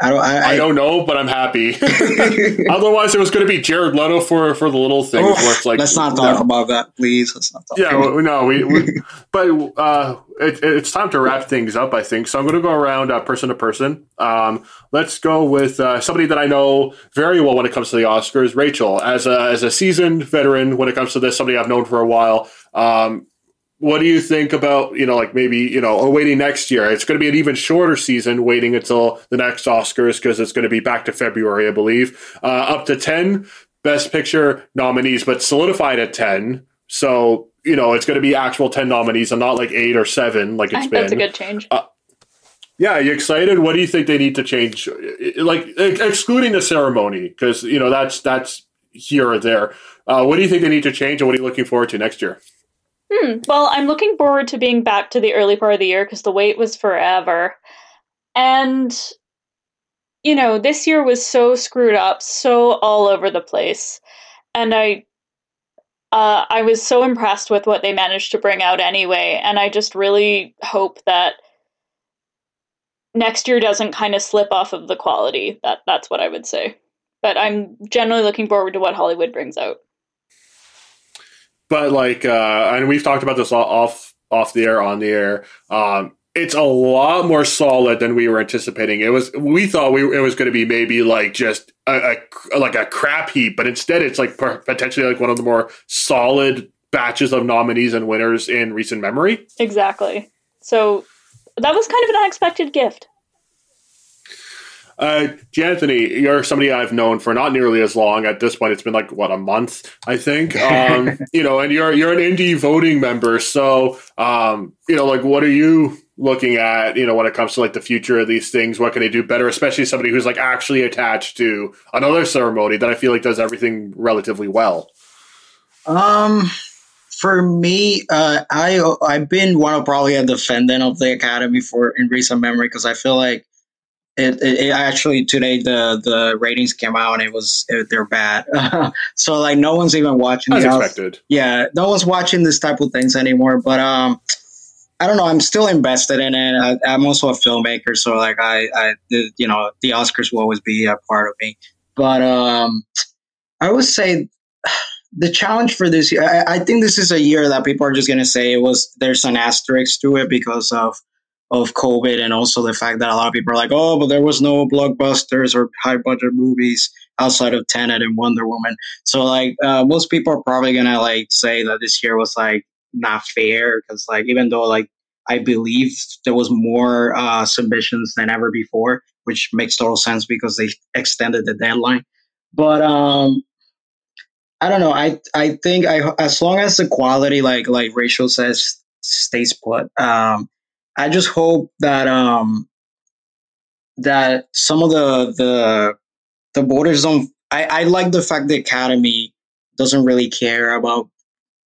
I don't. I, I, don't know, but I'm happy. Otherwise, it was going to be Jared Leto for for the little things. Oh, where it's like, let's not talk no. about that, please. Let's not talk. Yeah, well, no, we. we but uh, it, it's time to wrap things up. I think so. I'm going to go around uh, person to person. Um, let's go with uh, somebody that I know very well when it comes to the Oscars. Rachael, as a as a seasoned veteran when it comes to this, somebody I've known for a while. Um, what do you think about you know like maybe you know or waiting next year it's going to be an even shorter season waiting until the next oscars because it's going to be back to february i believe uh, up to 10 best picture nominees but solidified at 10 so you know it's going to be actual 10 nominees and not like 8 or 7 like it's been that's a good change uh, yeah, are you excited? What do you think they need to change? Like excluding the ceremony, because you know that's that's here or there. Uh, what do you think they need to change, and what are you looking forward to next year? Hmm. Well, I'm looking forward to being back to the early part of the year because the wait was forever. And, you know, this year was so screwed up, so all over the place. And I. Uh, I was so impressed with what they managed to bring out anyway, and I just really hope that next year doesn't kind of slip off of the quality. That that's what I would say. But I'm generally looking forward to what Hollywood brings out but like uh and we've talked about this off off the air on the air um it's a lot more solid than we were anticipating. It was we thought we it was going to be maybe like just a, a, like a crap heap, but instead it's like potentially like one of the more solid batches of nominees and winners in recent memory. Exactly. So that was kind of an unexpected gift. Uh, Anthony, you're somebody I've known for not nearly as long. At this point, it's been like what a month, I think. Um, you know, and you're you're an indie voting member, so um, you know, like, what are you looking at? You know, when it comes to like the future of these things, what can they do better? Especially somebody who's like actually attached to another ceremony that I feel like does everything relatively well. Um, for me, uh, I I've been one of probably a defendant of the academy for in recent memory because I feel like it, it, it, actually today the the ratings came out and it was it, they're bad. so like no one's even watching. As expected. Yeah, no one's watching this type of things anymore. But um, I don't know. I'm still invested in it. I, am also a filmmaker, so like I, I, the, you know, the Oscars will always be a part of me. But um, I would say the challenge for this year. I, I think this is a year that people are just going to say it was. There's an asterisk to it because of of COVID and also the fact that a lot of people are like, oh, but there was no blockbusters or high budget movies outside of Tenet and Wonder Woman. So like uh, most people are probably gonna like say that this year was like not fair because like even though like I believe there was more uh, submissions than ever before, which makes total sense because they extended the deadline. But um, I don't know. I I think I as long as the quality, like like Rachael says, stays put. Um, I just hope that um that some of the the the voters don't. I I like the fact the Academy doesn't really care about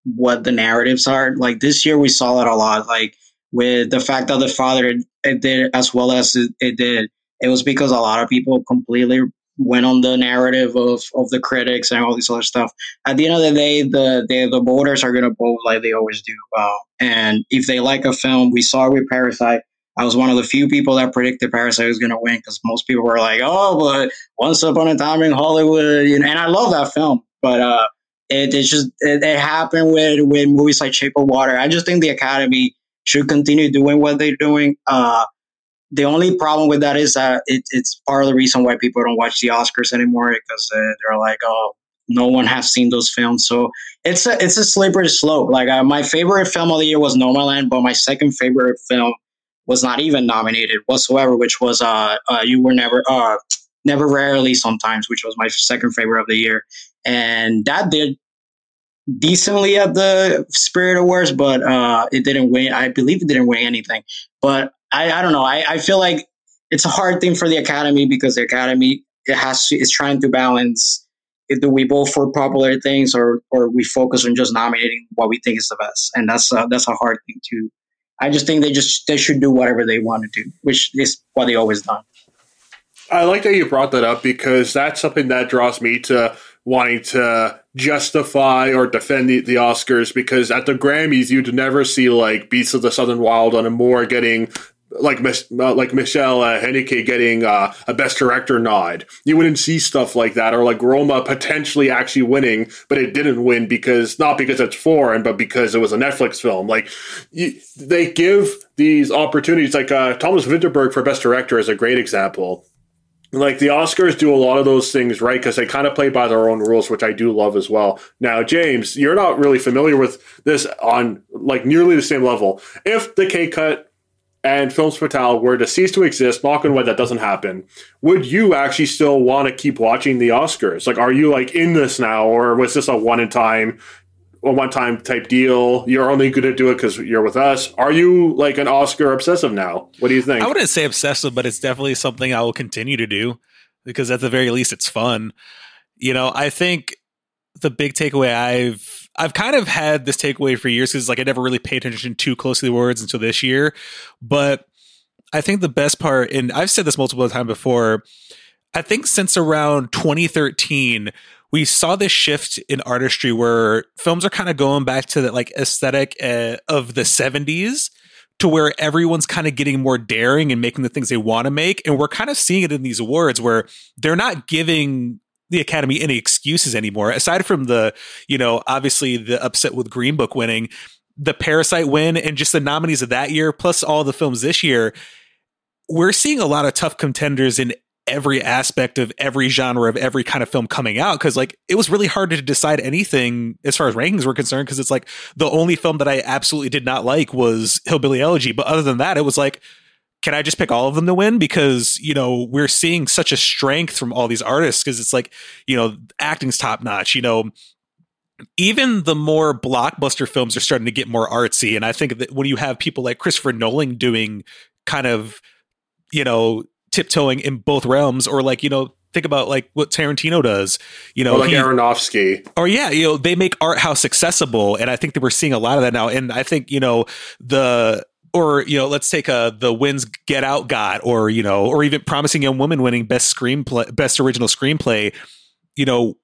what the narratives are. Like this year, we saw that a lot. Like with the fact that the father it did as well as it, it did, it was because a lot of people completely went on the narrative of, of the critics and all this other stuff. At the end of the day, the the, the voters are going to vote like they always do. Uh, and if they like a film, we saw with Parasite. I was one of the few people that predicted Parasite was going to win because most people were like, "Oh, but Once Upon a Time in Hollywood," know, and I love that film, but uh, it, it just it, it happened with with movies like Shape of Water. I just think the Academy should continue doing what they're doing. Uh, the only problem with that is that it, it's part of the reason why people don't watch the Oscars anymore because uh, they're like, oh, no one has seen those films. So it's a it's a slippery slope. Like uh, my favorite film of the year was Nomadland, but my second favorite film was not even nominated whatsoever, which was uh, uh You Were Never uh Never Rarely Sometimes, which was my second favorite of the year, and that did decently at the Spirit Awards, but uh, it didn't win. I believe it didn't win anything. But I, I don't know. I, I feel like it's a hard thing for the Academy because the Academy it has to, is trying to balance. Do we vote for popular things or or we focus on just nominating what we think is the best? And that's a, that's a hard thing to. I just think they just they should do whatever they want to do, which is what they always done. I like that you brought that up because that's something that draws me to wanting to justify or defend the, the, Oscars because at the Grammys you'd never see like Beasts of the Southern Wild on Amour getting like uh, like Michelle uh, getting uh, a Best Director nod. You wouldn't see stuff like that, or like Roma potentially actually winning, but it didn't win because not because it's foreign, but because it was a Netflix film. Like you, they give these opportunities. Like uh, Thomas Vinterberg for Best Director is a great example like the Oscars do a lot of those things right because they kind of play by their own rules, which I do love as well. Now, James, you're not really familiar with this on like nearly the same level. If the K cut and Films Fatale were to cease to exist, knock on wood, that doesn't happen. Would you actually still want to keep watching the Oscars? Like, are you like in this now, or was this a one in time a one time type deal. You're only going to do it because you're with us. Are you like an Oscar obsessive now? What do you think? I wouldn't say obsessive, but it's definitely something I will continue to do because at the very least it's fun. You know, I think the big takeaway I've I've kind of had this takeaway for years because like I never really paid attention too closely to the words until this year. But I think the best part, and I've said this multiple times before, I think since around 2013, we saw this shift in artistry where films are kind of going back to that like aesthetic uh, of the 70s to where everyone's kind of getting more daring and making the things they want to make and we're kind of seeing it in these awards where they're not giving the academy any excuses anymore. Aside from the you know obviously the upset with green book winning the parasite win and just the nominees of that year plus all the films this year we're seeing a lot of tough contenders in every aspect of every genre of every kind of film coming out because like it was really hard to decide anything as far as rankings were concerned because it's like the only film that I absolutely did not like was Hillbilly Elegy. But other than that it was like can I just pick all of them to win? Because, you know, we're seeing such a strength from all these artists because it's like, you know, acting's top notch, you know, even the more blockbuster films are starting to get more artsy. And I think that when you have people like Christopher Nolan doing kind of, you know, tiptoeing in both realms, or like, you know, think about like what Tarantino does, you know, or like he- Aronofsky. or yeah, you know, they make art house accessible, and I think that we're seeing a lot of that now. And I think you know the or you know, let's take a the wins Get Out got, or you know, or even Promising Young Woman winning best screenplay, best original screenplay. You know,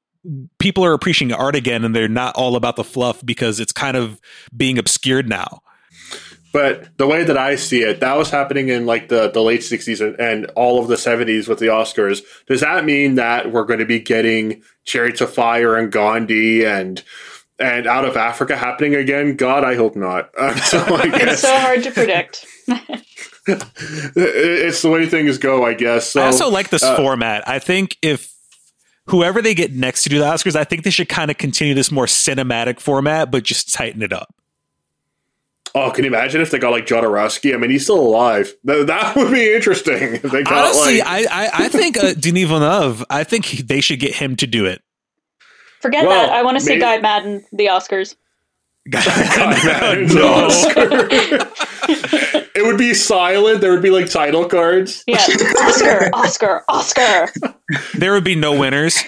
people are appreciating art again, and they're not all about the fluff because it's kind of being obscured now. But the way that I see it, that was happening in like the, the late 60s and, and all of the 70s with the Oscars. Does that mean that we're going to be getting Chariots of Fire and Gandhi and and Out of Africa happening again? God, I hope not. Uh, so I It's so hard to predict. it's the way things go, I guess. So, I also like this uh, format. I think if whoever they get next to do the Oscars, I think they should kind of continue this more cinematic format, but just tighten it up. oh, can you imagine if they got like Jodorowsky? I mean, he's still alive. That, that would be interesting. If they got Honestly, like, I, I I think uh, Denis Villeneuve. I think he- they should get him to do it. Forget Well, that. I want to see maybe- Guy Maddin the Oscars. Maddin's no. Oscar. it would be silent. There would be like title cards. Yeah, Oscar, Oscar, Oscar. There would be no winners.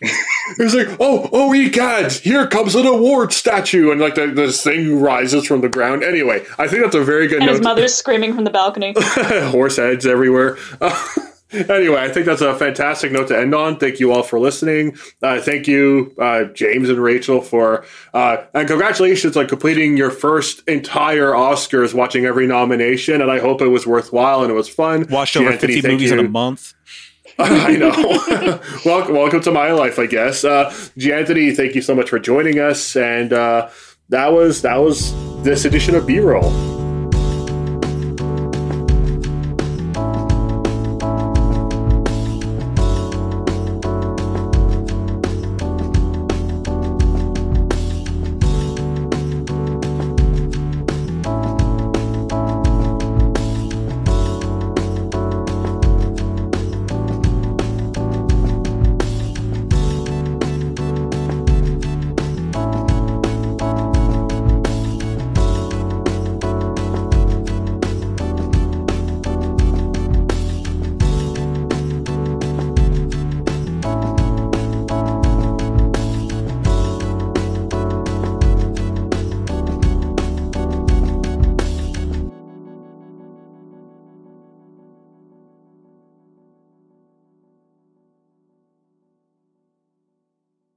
It's like, oh, oh, egads, here comes an award statue, and like the, this thing rises from the ground. Anyway, I think that's a very good And his mother's screaming from the balcony. Horse heads everywhere. Uh, anyway, I think that's a fantastic note to end on. Thank you all for listening. Uh, thank you, uh, James and Rachael, for uh, and congratulations on completing your first entire Oscars, watching every nomination. And I hope it was worthwhile and it was fun. Watched over Anthony, fifty movies in a month. I know. welcome, welcome to my life, I guess. Uh, Jianthonnie, thank you so much for joining us, and uh, that was that was this edition of B roll.